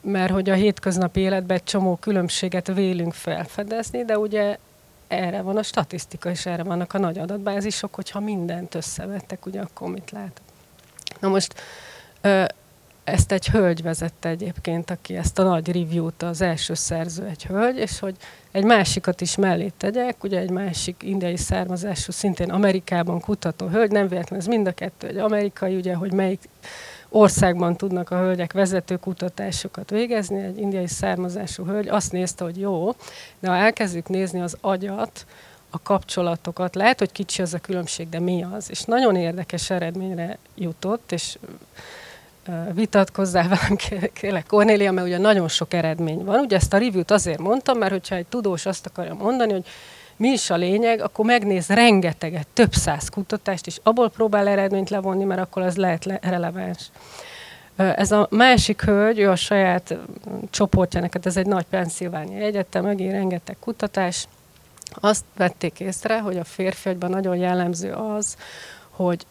Speaker 5: Mert hogy a hétköznapi életben egy csomó különbséget vélünk felfedezni, de ugye erre van a statisztika, és erre vannak a nagy adatbázisok, hogyha mindent összevettek, ugye akkor mit lát. Na most ezt egy hölgy vezette egyébként, aki ezt a nagy review-t, az első szerző egy hölgy, és hogy egy másikat is mellé tegyek, ugye egy másik indiai származású, szintén Amerikában kutató hölgy, nem véletlenül ez mind a kettő egy amerikai, ugye, hogy melyik országban tudnak a hölgyek vezető kutatásokat végezni, egy indiai származású hölgy azt nézte, hogy jó, de ha elkezdjük nézni az agyat, a kapcsolatokat, lehet, hogy kicsi az a különbség, de mi az? És nagyon érdekes eredményre jutott, és vitatkozzál velem, (laughs) kérlek Cornélia, mert ugye nagyon sok eredmény van. Ugye ezt a review-t azért mondtam, mert hogyha egy tudós azt akarja mondani, hogy mi is a lényeg, akkor megnéz rengeteget, több száz kutatást, és abból próbál eredményt levonni, mert akkor az lehet le- releváns. Ez a másik hölgy, ő a saját csoportjának, hát ez egy nagy Pennsylvania egyetem, megint rengeteg kutatás, azt vették észre, hogy a férfiakban nagyon jellemző az, hogy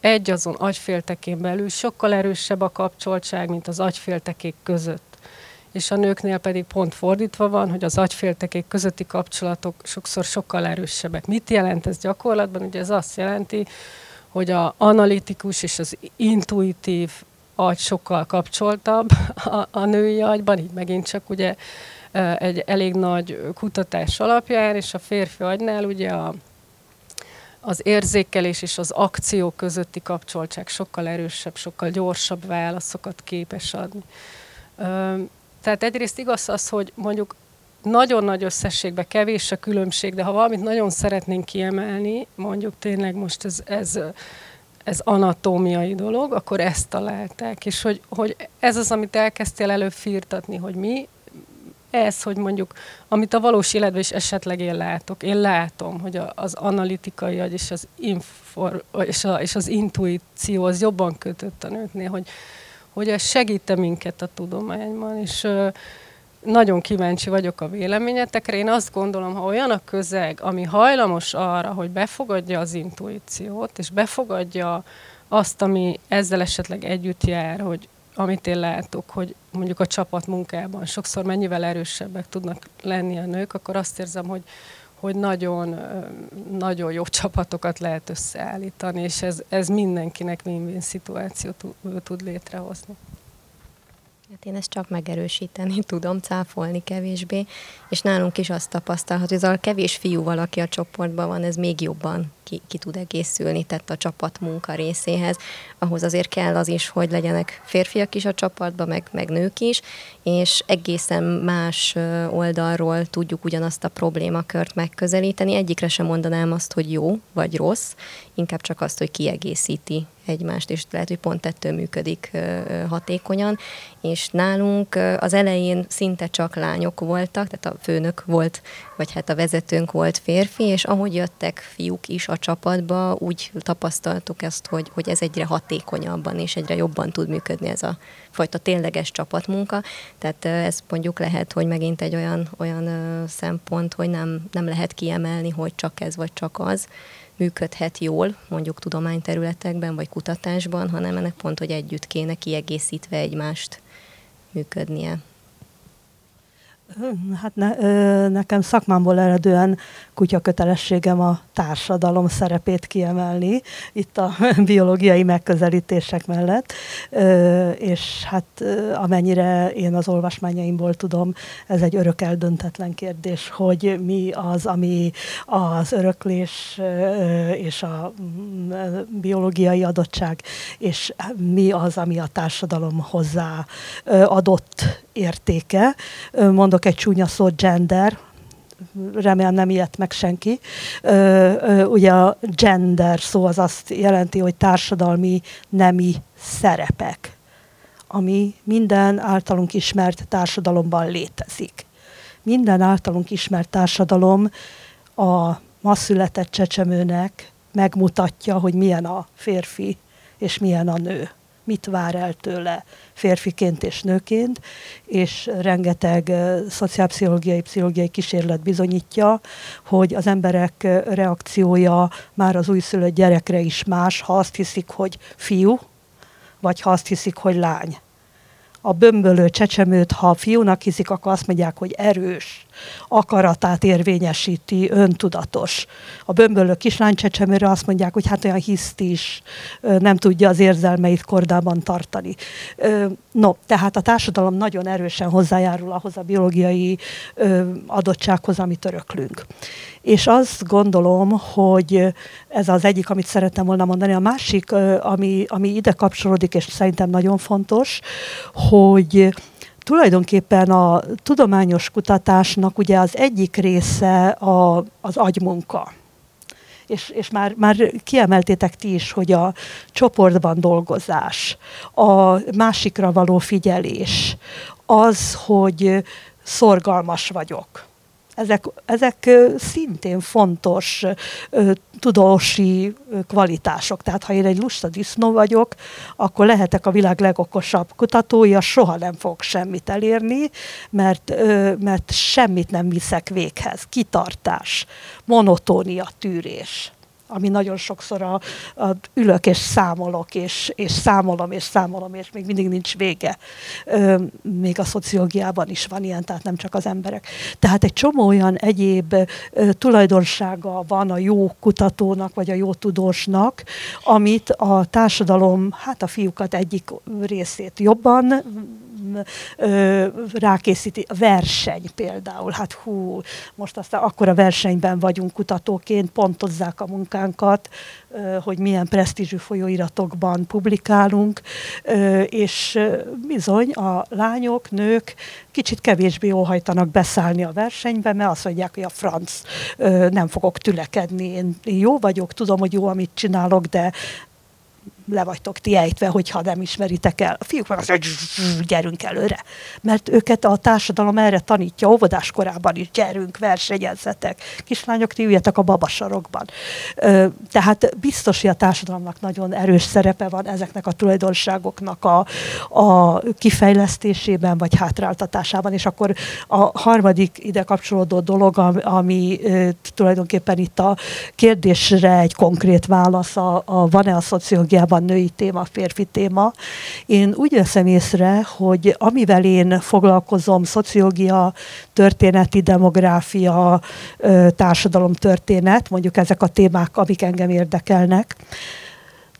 Speaker 5: egy azon agyféltekén belül sokkal erősebb a kapcsoltság, mint az agyféltekék között. És a nőknél pedig pont fordítva van, hogy az agyféltekék közötti kapcsolatok sokszor sokkal erősebbek. Mit jelent ez gyakorlatban? Ugye ez azt jelenti, hogy a analitikus és az intuitív agy sokkal kapcsoltabb a, a női agyban, így megint csak ugye egy elég nagy kutatás alapján, és a férfi agynál ugye a az érzékelés és az akció közötti kapcsoltság sokkal erősebb, sokkal gyorsabb válaszokat képes adni. Tehát egyrészt igaz az, hogy mondjuk nagyon nagy összességben kevés a különbség, de ha valamit nagyon szeretnénk kiemelni, mondjuk tényleg most ez, ez, ez anatómiai dolog, akkor ezt találták. És hogy, hogy ez az, amit elkezdtél előbb hogy mi ez, hogy mondjuk, amit a valós életben is esetleg én látok. Én látom, hogy az analitikai agy és az, infor, és, a, és az intuíció az jobban kötött a nőknél, hogy, hogy ez segít minket a tudományban, és ö, nagyon kíváncsi vagyok a véleményetekre. Én azt gondolom, ha olyan a közeg, ami hajlamos arra, hogy befogadja az intuíciót, és befogadja azt, ami ezzel esetleg együtt jár, hogy amit én látok, hogy mondjuk a csapatmunkában sokszor mennyivel erősebbek tudnak lenni a nők, akkor azt érzem, hogy, hogy nagyon, nagyon jó csapatokat lehet összeállítani, és ez, ez mindenkinek win-win szituációt tud létrehozni.
Speaker 4: Hát én ezt csak megerősíteni (laughs) tudom, cáfolni kevésbé, és nálunk is azt tapasztalhat, hogy az a kevés fiú valaki a csoportban van, ez még jobban ki, ki tud egészülni, tett a csapat munka részéhez. Ahhoz azért kell az is, hogy legyenek férfiak is a csapatban, meg, meg nők is, és egészen más oldalról tudjuk ugyanazt a problémakört megközelíteni. Egyikre sem mondanám azt, hogy jó vagy rossz, inkább csak azt, hogy kiegészíti egymást, és lehet, hogy pont ettől működik hatékonyan. És nálunk az elején szinte csak lányok voltak, tehát a főnök volt, vagy hát a vezetőnk volt férfi, és ahogy jöttek fiúk is a csapatba, úgy tapasztaltuk ezt, hogy, hogy ez egyre hatékonyabban és egyre jobban tud működni ez a fajta tényleges csapatmunka. Tehát ez mondjuk lehet, hogy megint egy olyan, olyan szempont, hogy nem, nem lehet kiemelni, hogy csak ez vagy csak az működhet jól, mondjuk tudományterületekben vagy kutatásban, hanem ennek pont, hogy együtt kéne kiegészítve egymást működnie.
Speaker 3: Hát ne, nekem szakmámból eredően kutya kötelességem a társadalom szerepét kiemelni, itt a (laughs) biológiai megközelítések mellett, és hát amennyire én az olvasmányaimból tudom, ez egy örök eldöntetlen kérdés, hogy mi az, ami az öröklés és a mm, biológiai adottság, és mi az, ami a társadalom hozzá adott értéke. Mondok egy csúnya szót, gender, remélem nem ilyet meg senki. Ugye a gender szó az azt jelenti, hogy társadalmi nemi szerepek, ami minden általunk ismert társadalomban létezik. Minden általunk ismert társadalom a ma született csecsemőnek megmutatja, hogy milyen a férfi és milyen a nő mit vár el tőle férfiként és nőként, és rengeteg szociálpszichológiai, pszichológiai kísérlet bizonyítja, hogy az emberek reakciója már az újszülött gyerekre is más, ha azt hiszik, hogy fiú, vagy ha azt hiszik, hogy lány. A bömbölő csecsemőt, ha fiúnak hiszik, akkor azt mondják, hogy erős, akaratát érvényesíti, öntudatos. A bömbölő kislány csecsemőre azt mondják, hogy hát olyan hiszt is, nem tudja az érzelmeit kordában tartani. No, tehát a társadalom nagyon erősen hozzájárul ahhoz a biológiai adottsághoz, amit öröklünk. És azt gondolom, hogy ez az egyik, amit szerettem volna mondani. A másik, ami, ami ide kapcsolódik, és szerintem nagyon fontos, hogy tulajdonképpen a tudományos kutatásnak ugye az egyik része a, az agymunka. És, és már, már kiemeltétek ti is, hogy a csoportban dolgozás, a másikra való figyelés, az, hogy szorgalmas vagyok ezek, ezek szintén fontos tudósi kvalitások. Tehát ha én egy lusta disznó vagyok, akkor lehetek a világ legokosabb kutatója, soha nem fogok semmit elérni, mert, mert semmit nem viszek véghez. Kitartás, monotónia, tűrés ami nagyon sokszor a, a ülök és számolok, és, és számolom, és számolom, és még mindig nincs vége. Ö, még a szociológiában is van ilyen, tehát nem csak az emberek. Tehát egy csomó olyan egyéb ö, tulajdonsága van a jó kutatónak, vagy a jó tudósnak, amit a társadalom, hát a fiúkat egyik részét jobban rákészíti. A verseny például, hát hú, most aztán akkora versenyben vagyunk kutatóként, pontozzák a munkánkat, hogy milyen presztízsű folyóiratokban publikálunk, és bizony a lányok, nők kicsit kevésbé óhajtanak beszállni a versenybe, mert azt mondják, hogy a franc nem fogok tülekedni, én jó vagyok, tudom, hogy jó, amit csinálok, de le vagytok ti ejtve, hogyha nem ismeritek el. A fiúk meg azt hogy gyerünk előre. Mert őket a társadalom erre tanítja, óvodás korában is, gyerünk, versenyezzetek. Kislányok, ti üljetek a babasarokban. Tehát biztos, hogy a társadalomnak nagyon erős szerepe van ezeknek a tulajdonságoknak a, a kifejlesztésében, vagy hátráltatásában. És akkor a harmadik ide kapcsolódó dolog, ami tulajdonképpen itt a kérdésre egy konkrét válasz, a, a van-e a szociológiában van női téma, férfi téma. Én úgy veszem észre, hogy amivel én foglalkozom, szociológia, történeti, demográfia, társadalomtörténet, mondjuk ezek a témák, amik engem érdekelnek,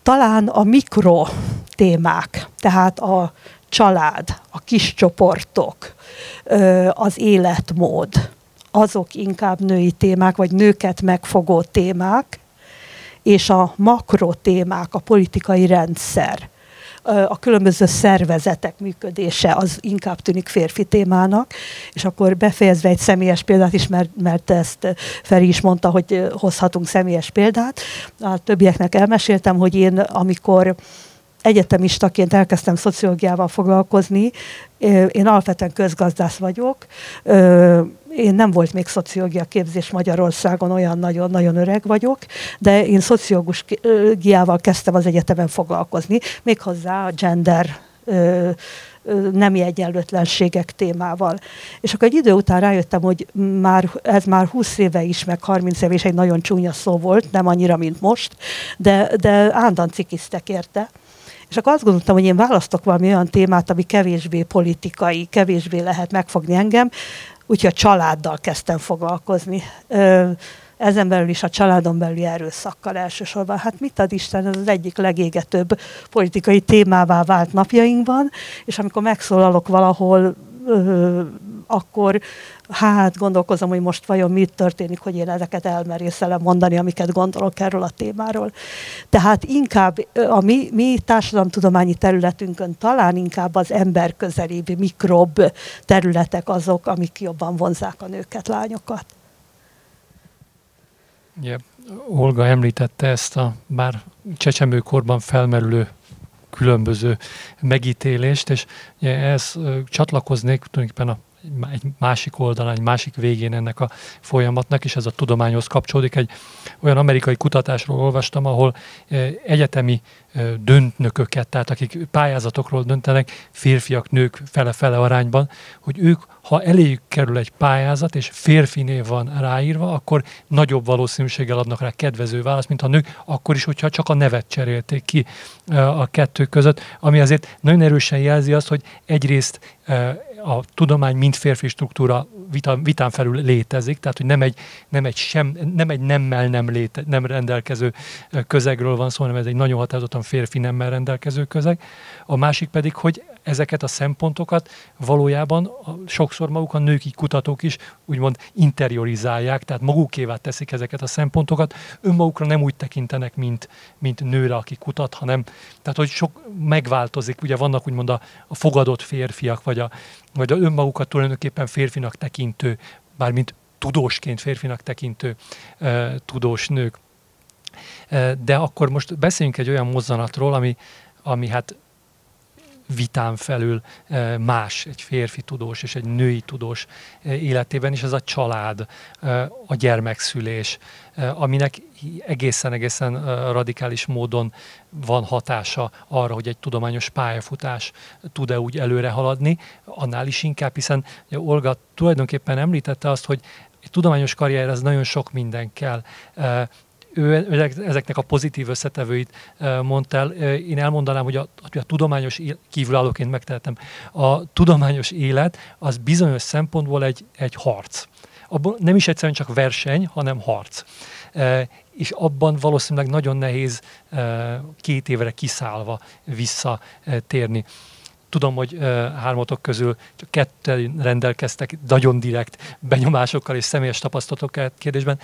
Speaker 3: talán a mikro témák, tehát a család, a kis csoportok, az életmód, azok inkább női témák, vagy nőket megfogó témák, és a makrotémák, a politikai rendszer, a különböző szervezetek működése az inkább tűnik férfi témának, és akkor befejezve egy személyes példát is, mert, mert ezt Feri is mondta, hogy hozhatunk személyes példát. A többieknek elmeséltem, hogy én amikor egyetemistaként elkezdtem szociológiával foglalkozni, én alapvetően közgazdász vagyok, én nem volt még szociológia képzés Magyarországon, olyan nagyon-nagyon öreg vagyok, de én szociológiával kezdtem az egyetemen foglalkozni, méghozzá a gender nemi egyenlőtlenségek témával. És akkor egy idő után rájöttem, hogy már, ez már 20 éve is, meg 30 éve is egy nagyon csúnya szó volt, nem annyira, mint most, de, de ándan cikiztek érte. És akkor azt gondoltam, hogy én választok valami olyan témát, ami kevésbé politikai, kevésbé lehet megfogni engem, úgyhogy a családdal kezdtem foglalkozni. Ezen belül is a családon belüli erőszakkal elsősorban. Hát mit ad Isten, ez az egyik legégetőbb politikai témává vált napjainkban, és amikor megszólalok valahol, akkor hát gondolkozom, hogy most vajon mit történik, hogy én ezeket elmerészelem mondani, amiket gondolok erről a témáról. Tehát inkább a mi, mi társadalomtudományi területünkön talán inkább az emberközelibb, mikrob területek azok, amik jobban vonzák a nőket, lányokat.
Speaker 2: Ugye, Olga említette ezt a bár csecsemőkorban felmerülő különböző megítélést, és ehhez csatlakoznék tulajdonképpen a egy másik oldalán, egy másik végén ennek a folyamatnak, és ez a tudományhoz kapcsolódik. Egy olyan amerikai kutatásról olvastam, ahol egyetemi döntnököket, tehát akik pályázatokról döntenek, férfiak, nők fele-fele arányban, hogy ők, ha eléjük kerül egy pályázat, és férfi név van ráírva, akkor nagyobb valószínűséggel adnak rá kedvező választ, mint a nők, akkor is, hogyha csak a nevet cserélték ki a kettő között, ami azért nagyon erősen jelzi azt, hogy egyrészt a tudomány mind férfi struktúra vitán felül létezik, tehát hogy nem egy, nem egy, sem, nem egy nemmel nem, léte, nem rendelkező közegről van szó, hanem ez egy nagyon határozottan férfi nemmel rendelkező közeg. A másik pedig, hogy ezeket a szempontokat valójában sokszor maguk a nők kutatók is úgymond interiorizálják, tehát magukévá teszik ezeket a szempontokat, önmagukra nem úgy tekintenek, mint, mint nőre, aki kutat, hanem tehát, hogy sok megváltozik, ugye vannak úgymond a, a fogadott férfiak, vagy a, vagy a önmagukat tulajdonképpen férfinak tekintő, bármint tudósként férfinak tekintő uh, tudós nők. Uh, de akkor most beszéljünk egy olyan mozzanatról, ami, ami hát vitán felül más, egy férfi tudós és egy női tudós életében is, ez a család, a gyermekszülés, aminek egészen-egészen radikális módon van hatása arra, hogy egy tudományos pályafutás tud-e úgy előre haladni, annál is inkább, hiszen Olga tulajdonképpen említette azt, hogy egy tudományos karrier, ez nagyon sok minden kell ő ezeknek a pozitív összetevőit mondta el. Én elmondanám, hogy a, a tudományos kívülállóként megtehetem. A tudományos élet az bizonyos szempontból egy, egy harc. Abban nem is egyszerűen csak verseny, hanem harc. És abban valószínűleg nagyon nehéz két évre kiszállva visszatérni tudom, hogy uh, hármatok közül csak ketten rendelkeztek nagyon direkt benyomásokkal és személyes tapasztalatokkal kérdésben.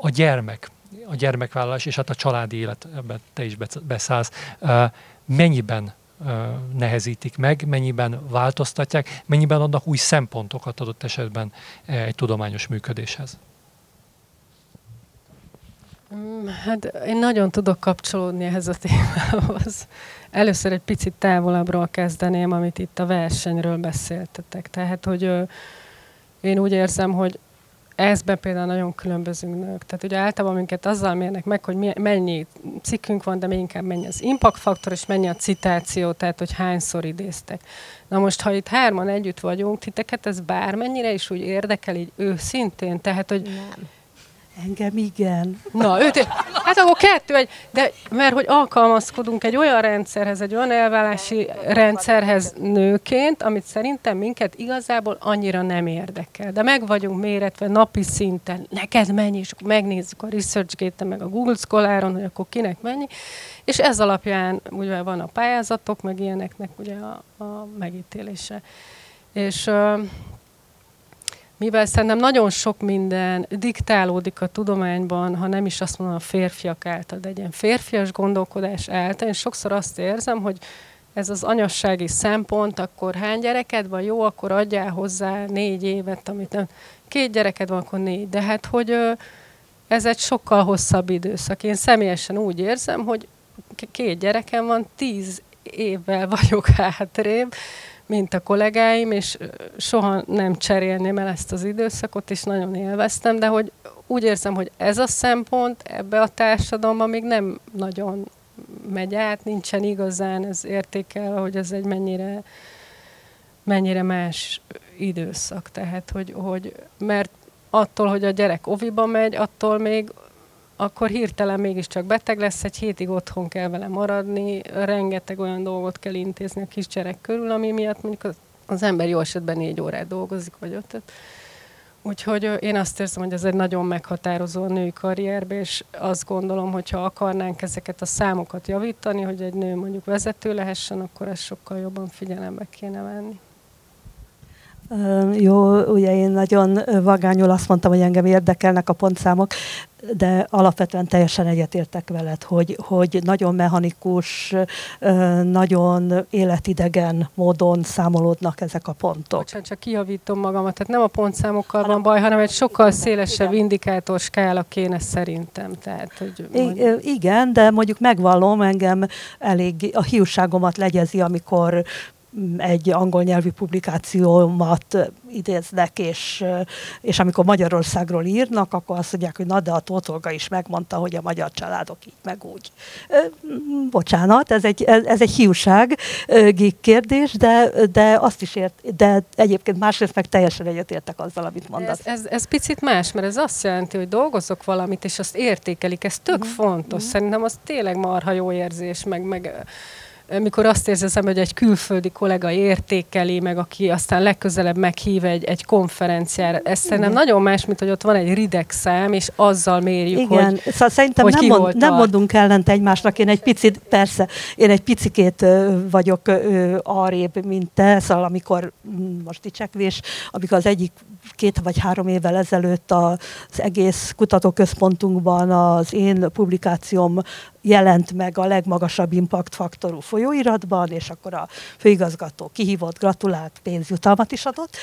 Speaker 2: A gyermek, gyermekvállalás és hát a családi élet, ebben te is beszállsz, mennyiben nehezítik meg, mennyiben változtatják, mennyiben adnak új szempontokat adott esetben egy tudományos működéshez?
Speaker 5: Mm, hát én nagyon tudok kapcsolódni ehhez a (laughs) témához. Először egy picit távolabbról kezdeném, amit itt a versenyről beszéltetek. Tehát, hogy én úgy érzem, hogy ezben például nagyon különbözünk nők. Tehát ugye általában minket azzal mérnek meg, hogy mennyi cikkünk van, de még inkább mennyi az impact faktor, és mennyi a citáció, tehát hogy hányszor idéztek. Na most, ha itt hárman együtt vagyunk, titeket ez bármennyire is úgy érdekel, így őszintén, tehát hogy
Speaker 3: Nem Engem igen.
Speaker 5: Na, őt, hát akkor kettő, egy, de mert hogy alkalmazkodunk egy olyan rendszerhez, egy olyan elvállási rendszerhez nőként, amit szerintem minket igazából annyira nem érdekel. De meg vagyunk méretve napi szinten, neked mennyi, és akkor megnézzük a ResearchGate-en, meg a Google Scholaron, hogy akkor kinek mennyi, és ez alapján ugye van a pályázatok, meg ilyeneknek ugye a, a megítélése. És mivel szerintem nagyon sok minden diktálódik a tudományban, ha nem is azt mondom a férfiak által, de egy ilyen férfias gondolkodás által, én sokszor azt érzem, hogy ez az anyassági szempont, akkor hány gyereked van, jó, akkor adjál hozzá négy évet, amit nem. Két gyereked van, akkor négy. De hát, hogy ez egy sokkal hosszabb időszak. Én személyesen úgy érzem, hogy két gyerekem van, tíz évvel vagyok (laughs) hátrébb, mint a kollégáim, és soha nem cserélném el ezt az időszakot, és nagyon élveztem, de hogy úgy érzem, hogy ez a szempont ebbe a társadalomban még nem nagyon megy át, nincsen igazán ez értékel, hogy ez egy mennyire, mennyire más időszak. Tehát, hogy, hogy mert attól, hogy a gyerek oviba megy, attól még akkor hirtelen mégiscsak beteg lesz, egy hétig otthon kell vele maradni, rengeteg olyan dolgot kell intézni a kisgyerek körül, ami miatt mondjuk az, ember jó esetben négy órát dolgozik, vagy ötöt. Úgyhogy én azt érzem, hogy ez egy nagyon meghatározó a női karrierbe, és azt gondolom, hogy ha akarnánk ezeket a számokat javítani, hogy egy nő mondjuk vezető lehessen, akkor ezt sokkal jobban figyelembe kéne venni.
Speaker 3: Jó, ugye én nagyon vagányul azt mondtam, hogy engem érdekelnek a pontszámok, de alapvetően teljesen egyetértek veled, hogy, hogy nagyon mechanikus, nagyon életidegen módon számolódnak ezek a pontok.
Speaker 5: Bocsánat, csak kijavítom magamat, tehát nem a pontszámokkal hanem, van baj, hanem egy sokkal szélesebb igen. indikátor skála kéne szerintem. Tehát, hogy
Speaker 3: I- igen, de mondjuk megvallom, engem elég a hiúságomat legyezi, amikor egy angol nyelvű publikációmat idéznek, és, és amikor Magyarországról írnak, akkor azt mondják, hogy na, de a Tótolga is megmondta, hogy a magyar családok így meg úgy. Bocsánat, ez egy, ez egy hiúság kérdés, de, de azt is ért, de egyébként másrészt meg teljesen egyetértek azzal, amit mondasz.
Speaker 5: Ez, ez, ez picit más, mert ez azt jelenti, hogy dolgozok valamit, és azt értékelik, ez tök mm. fontos. Mm. Szerintem az tényleg marha jó érzés, meg, meg mikor azt érzem, hogy egy külföldi kollega értékeli, meg aki aztán legközelebb meghív egy, egy konferenciára. Ez szerintem nagyon más, mint hogy ott van egy rideg szám, és azzal mérjük,
Speaker 3: Igen.
Speaker 5: hogy
Speaker 3: szóval szerintem hogy nem, mond, nem mondunk ellent egymásnak. Én egy picit, persze, én egy picikét vagyok arrébb, mint te, szóval amikor most dicsekvés, amikor az egyik két vagy három évvel ezelőtt az egész kutatóközpontunkban az én publikációm jelent meg a legmagasabb impact faktorú folyóiratban, és akkor a főigazgató kihívott, gratulált, pénzjutalmat is adott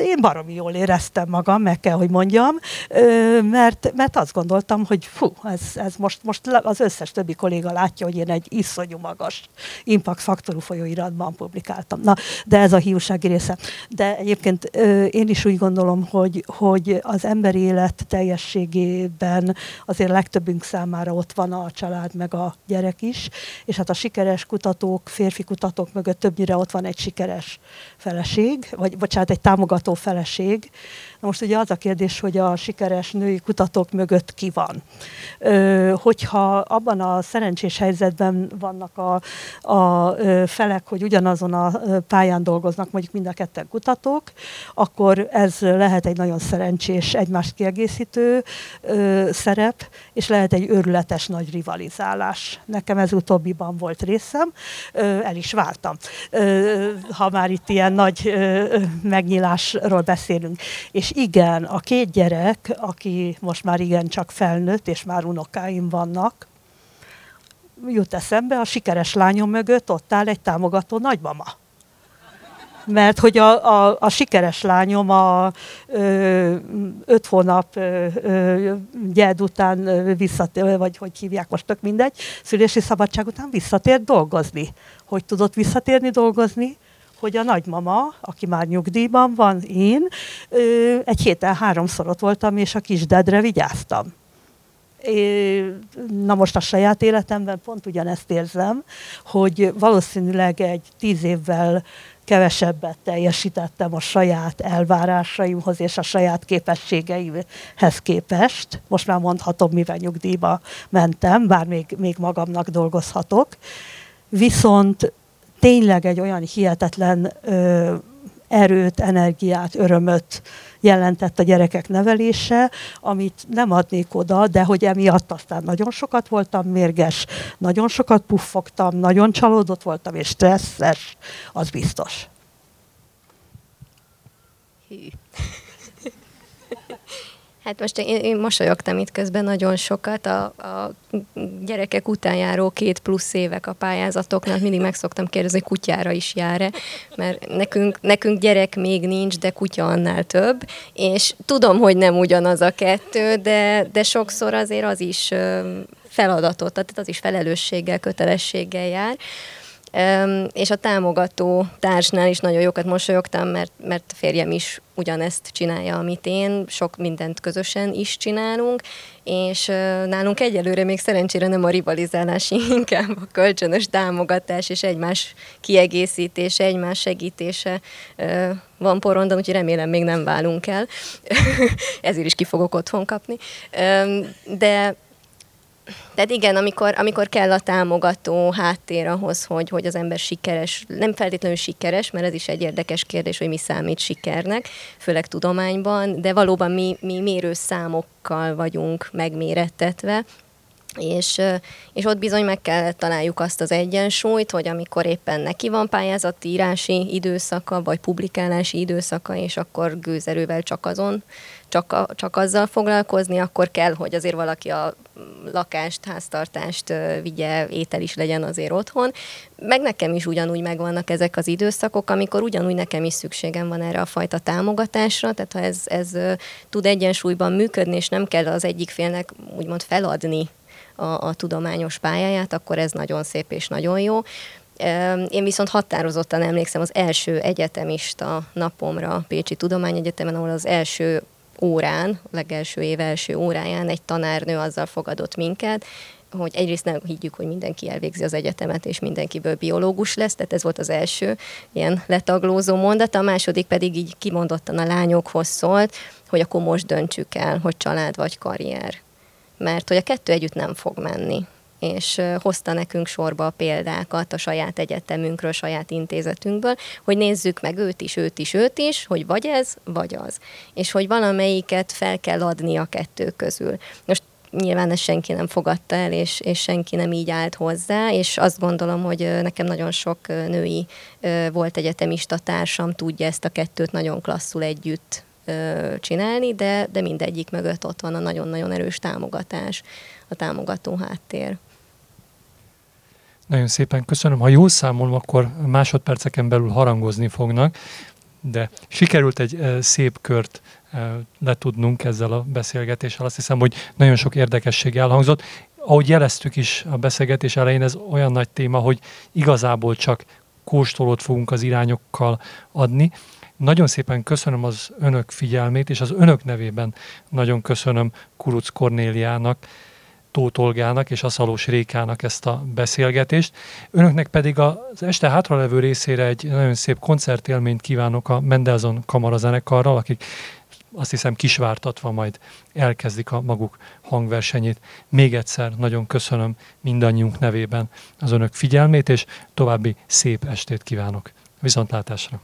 Speaker 3: én baromi jól éreztem magam, meg kell, hogy mondjam, mert, mert azt gondoltam, hogy fú, ez, ez most, most az összes többi kolléga látja, hogy én egy iszonyú magas impact faktorú folyóiratban publikáltam. Na, de ez a hiúsági része. De egyébként én is úgy gondolom, hogy, hogy az emberi élet teljességében azért legtöbbünk számára ott van a család meg a gyerek is, és hát a sikeres kutatók, férfi kutatók mögött többnyire ott van egy sikeres feleség, vagy bocsánat, egy támogató feleség. Na most ugye az a kérdés, hogy a sikeres női kutatók mögött ki van. Ö, hogyha abban a szerencsés helyzetben vannak a, a felek, hogy ugyanazon a pályán dolgoznak, mondjuk mind a ketten kutatók, akkor ez lehet egy nagyon szerencsés, egymást kiegészítő ö, szerep, és lehet egy őrületes nagy rivalizálás. Nekem ez utóbbiban volt részem, ö, el is váltam. Ö, ha már itt ilyen nagy ö, megnyilásról beszélünk. És és igen, a két gyerek, aki most már igen csak felnőtt, és már unokáim vannak, jut eszembe, a sikeres lányom mögött ott áll egy támogató nagymama. Mert hogy a, a, a sikeres lányom a ö, öt hónap ö, ö, gyed után visszatér, vagy hogy hívják most tök mindegy, szülési szabadság után visszatért dolgozni. Hogy tudott visszatérni dolgozni? Hogy a nagymama, aki már nyugdíjban van, én, egy héten háromszor ott voltam, és a kisdedre vigyáztam. É, na most a saját életemben pont ugyanezt érzem, hogy valószínűleg egy tíz évvel kevesebbet teljesítettem a saját elvárásaimhoz és a saját képességeimhez képest. Most már mondhatom, mivel nyugdíjba mentem, bár még, még magamnak dolgozhatok. Viszont tényleg egy olyan hihetetlen ö, erőt, energiát, örömöt jelentett a gyerekek nevelése, amit nem adnék oda, de hogy emiatt aztán nagyon sokat voltam mérges, nagyon sokat puffogtam, nagyon csalódott voltam, és stresszes, az biztos. Hű.
Speaker 4: Hát most én, én mosolyogtam itt közben nagyon sokat. A, a gyerekek után járó két plusz évek a pályázatoknak. Mindig meg szoktam kérdezni, kutyára is jár-e, mert nekünk, nekünk gyerek még nincs, de kutya annál több, és tudom, hogy nem ugyanaz a kettő, de, de sokszor azért az is feladatot, tehát az is felelősséggel, kötelességgel jár és a támogató társnál is nagyon jókat mosolyogtam, mert, mert férjem is ugyanezt csinálja, amit én, sok mindent közösen is csinálunk, és nálunk egyelőre még szerencsére nem a rivalizálás, (laughs) inkább a kölcsönös támogatás és egymás kiegészítése, egymás segítése van porondon, úgyhogy remélem még nem válunk el. (laughs) Ezért is ki fogok otthon kapni. De tehát igen, amikor, amikor kell a támogató háttér ahhoz, hogy, hogy az ember sikeres, nem feltétlenül sikeres, mert ez is egy érdekes kérdés, hogy mi számít sikernek, főleg tudományban, de valóban mi, mi mérőszámokkal vagyunk megmérettetve, és, és ott bizony meg kell találjuk azt az egyensúlyt, hogy amikor éppen neki van pályázati írási időszaka, vagy publikálási időszaka, és akkor gőzerővel csak azon, csak, a, csak azzal foglalkozni, akkor kell, hogy azért valaki a lakást, háztartást vigye, étel is legyen azért otthon. Meg nekem is ugyanúgy megvannak ezek az időszakok, amikor ugyanúgy nekem is szükségem van erre a fajta támogatásra, tehát ha ez, ez tud egyensúlyban működni, és nem kell az egyik félnek úgymond feladni a, a tudományos pályáját, akkor ez nagyon szép és nagyon jó. Én viszont határozottan emlékszem az első egyetemista napomra Pécsi Tudományegyetemen, ahol az első órán, a legelső év első óráján egy tanárnő azzal fogadott minket, hogy egyrészt nem higgyük, hogy mindenki elvégzi az egyetemet, és mindenkiből biológus lesz, tehát ez volt az első ilyen letaglózó mondat, a második pedig így kimondottan a lányokhoz szólt, hogy akkor most döntsük el, hogy család vagy karrier. Mert hogy a kettő együtt nem fog menni és hozta nekünk sorba a példákat a saját egyetemünkről, saját intézetünkből, hogy nézzük meg őt is, őt is, őt is, hogy vagy ez, vagy az. És hogy valamelyiket fel kell adni a kettő közül. Most nyilván ezt senki nem fogadta el, és, és senki nem így állt hozzá, és azt gondolom, hogy nekem nagyon sok női volt egyetemista társam tudja ezt a kettőt nagyon klasszul együtt csinálni, de, de mindegyik mögött ott van a nagyon-nagyon erős támogatás, a támogató háttér.
Speaker 2: Nagyon szépen köszönöm. Ha jól számolom, akkor másodperceken belül harangozni fognak, de sikerült egy szép kört letudnunk ezzel a beszélgetéssel. Azt hiszem, hogy nagyon sok érdekesség elhangzott. Ahogy jeleztük is a beszélgetés elején, ez olyan nagy téma, hogy igazából csak kóstolót fogunk az irányokkal adni. Nagyon szépen köszönöm az önök figyelmét, és az önök nevében nagyon köszönöm Kuruc Kornéliának, Tóth Olgának és Aszalós Rékának ezt a beszélgetést. Önöknek pedig az este hátralevő részére egy nagyon szép koncertélményt kívánok a Mendelzon kamarazenekarral, akik azt hiszem kisvártatva majd elkezdik a maguk hangversenyét. Még egyszer nagyon köszönöm mindannyiunk nevében az önök figyelmét, és további szép estét kívánok. Viszontlátásra!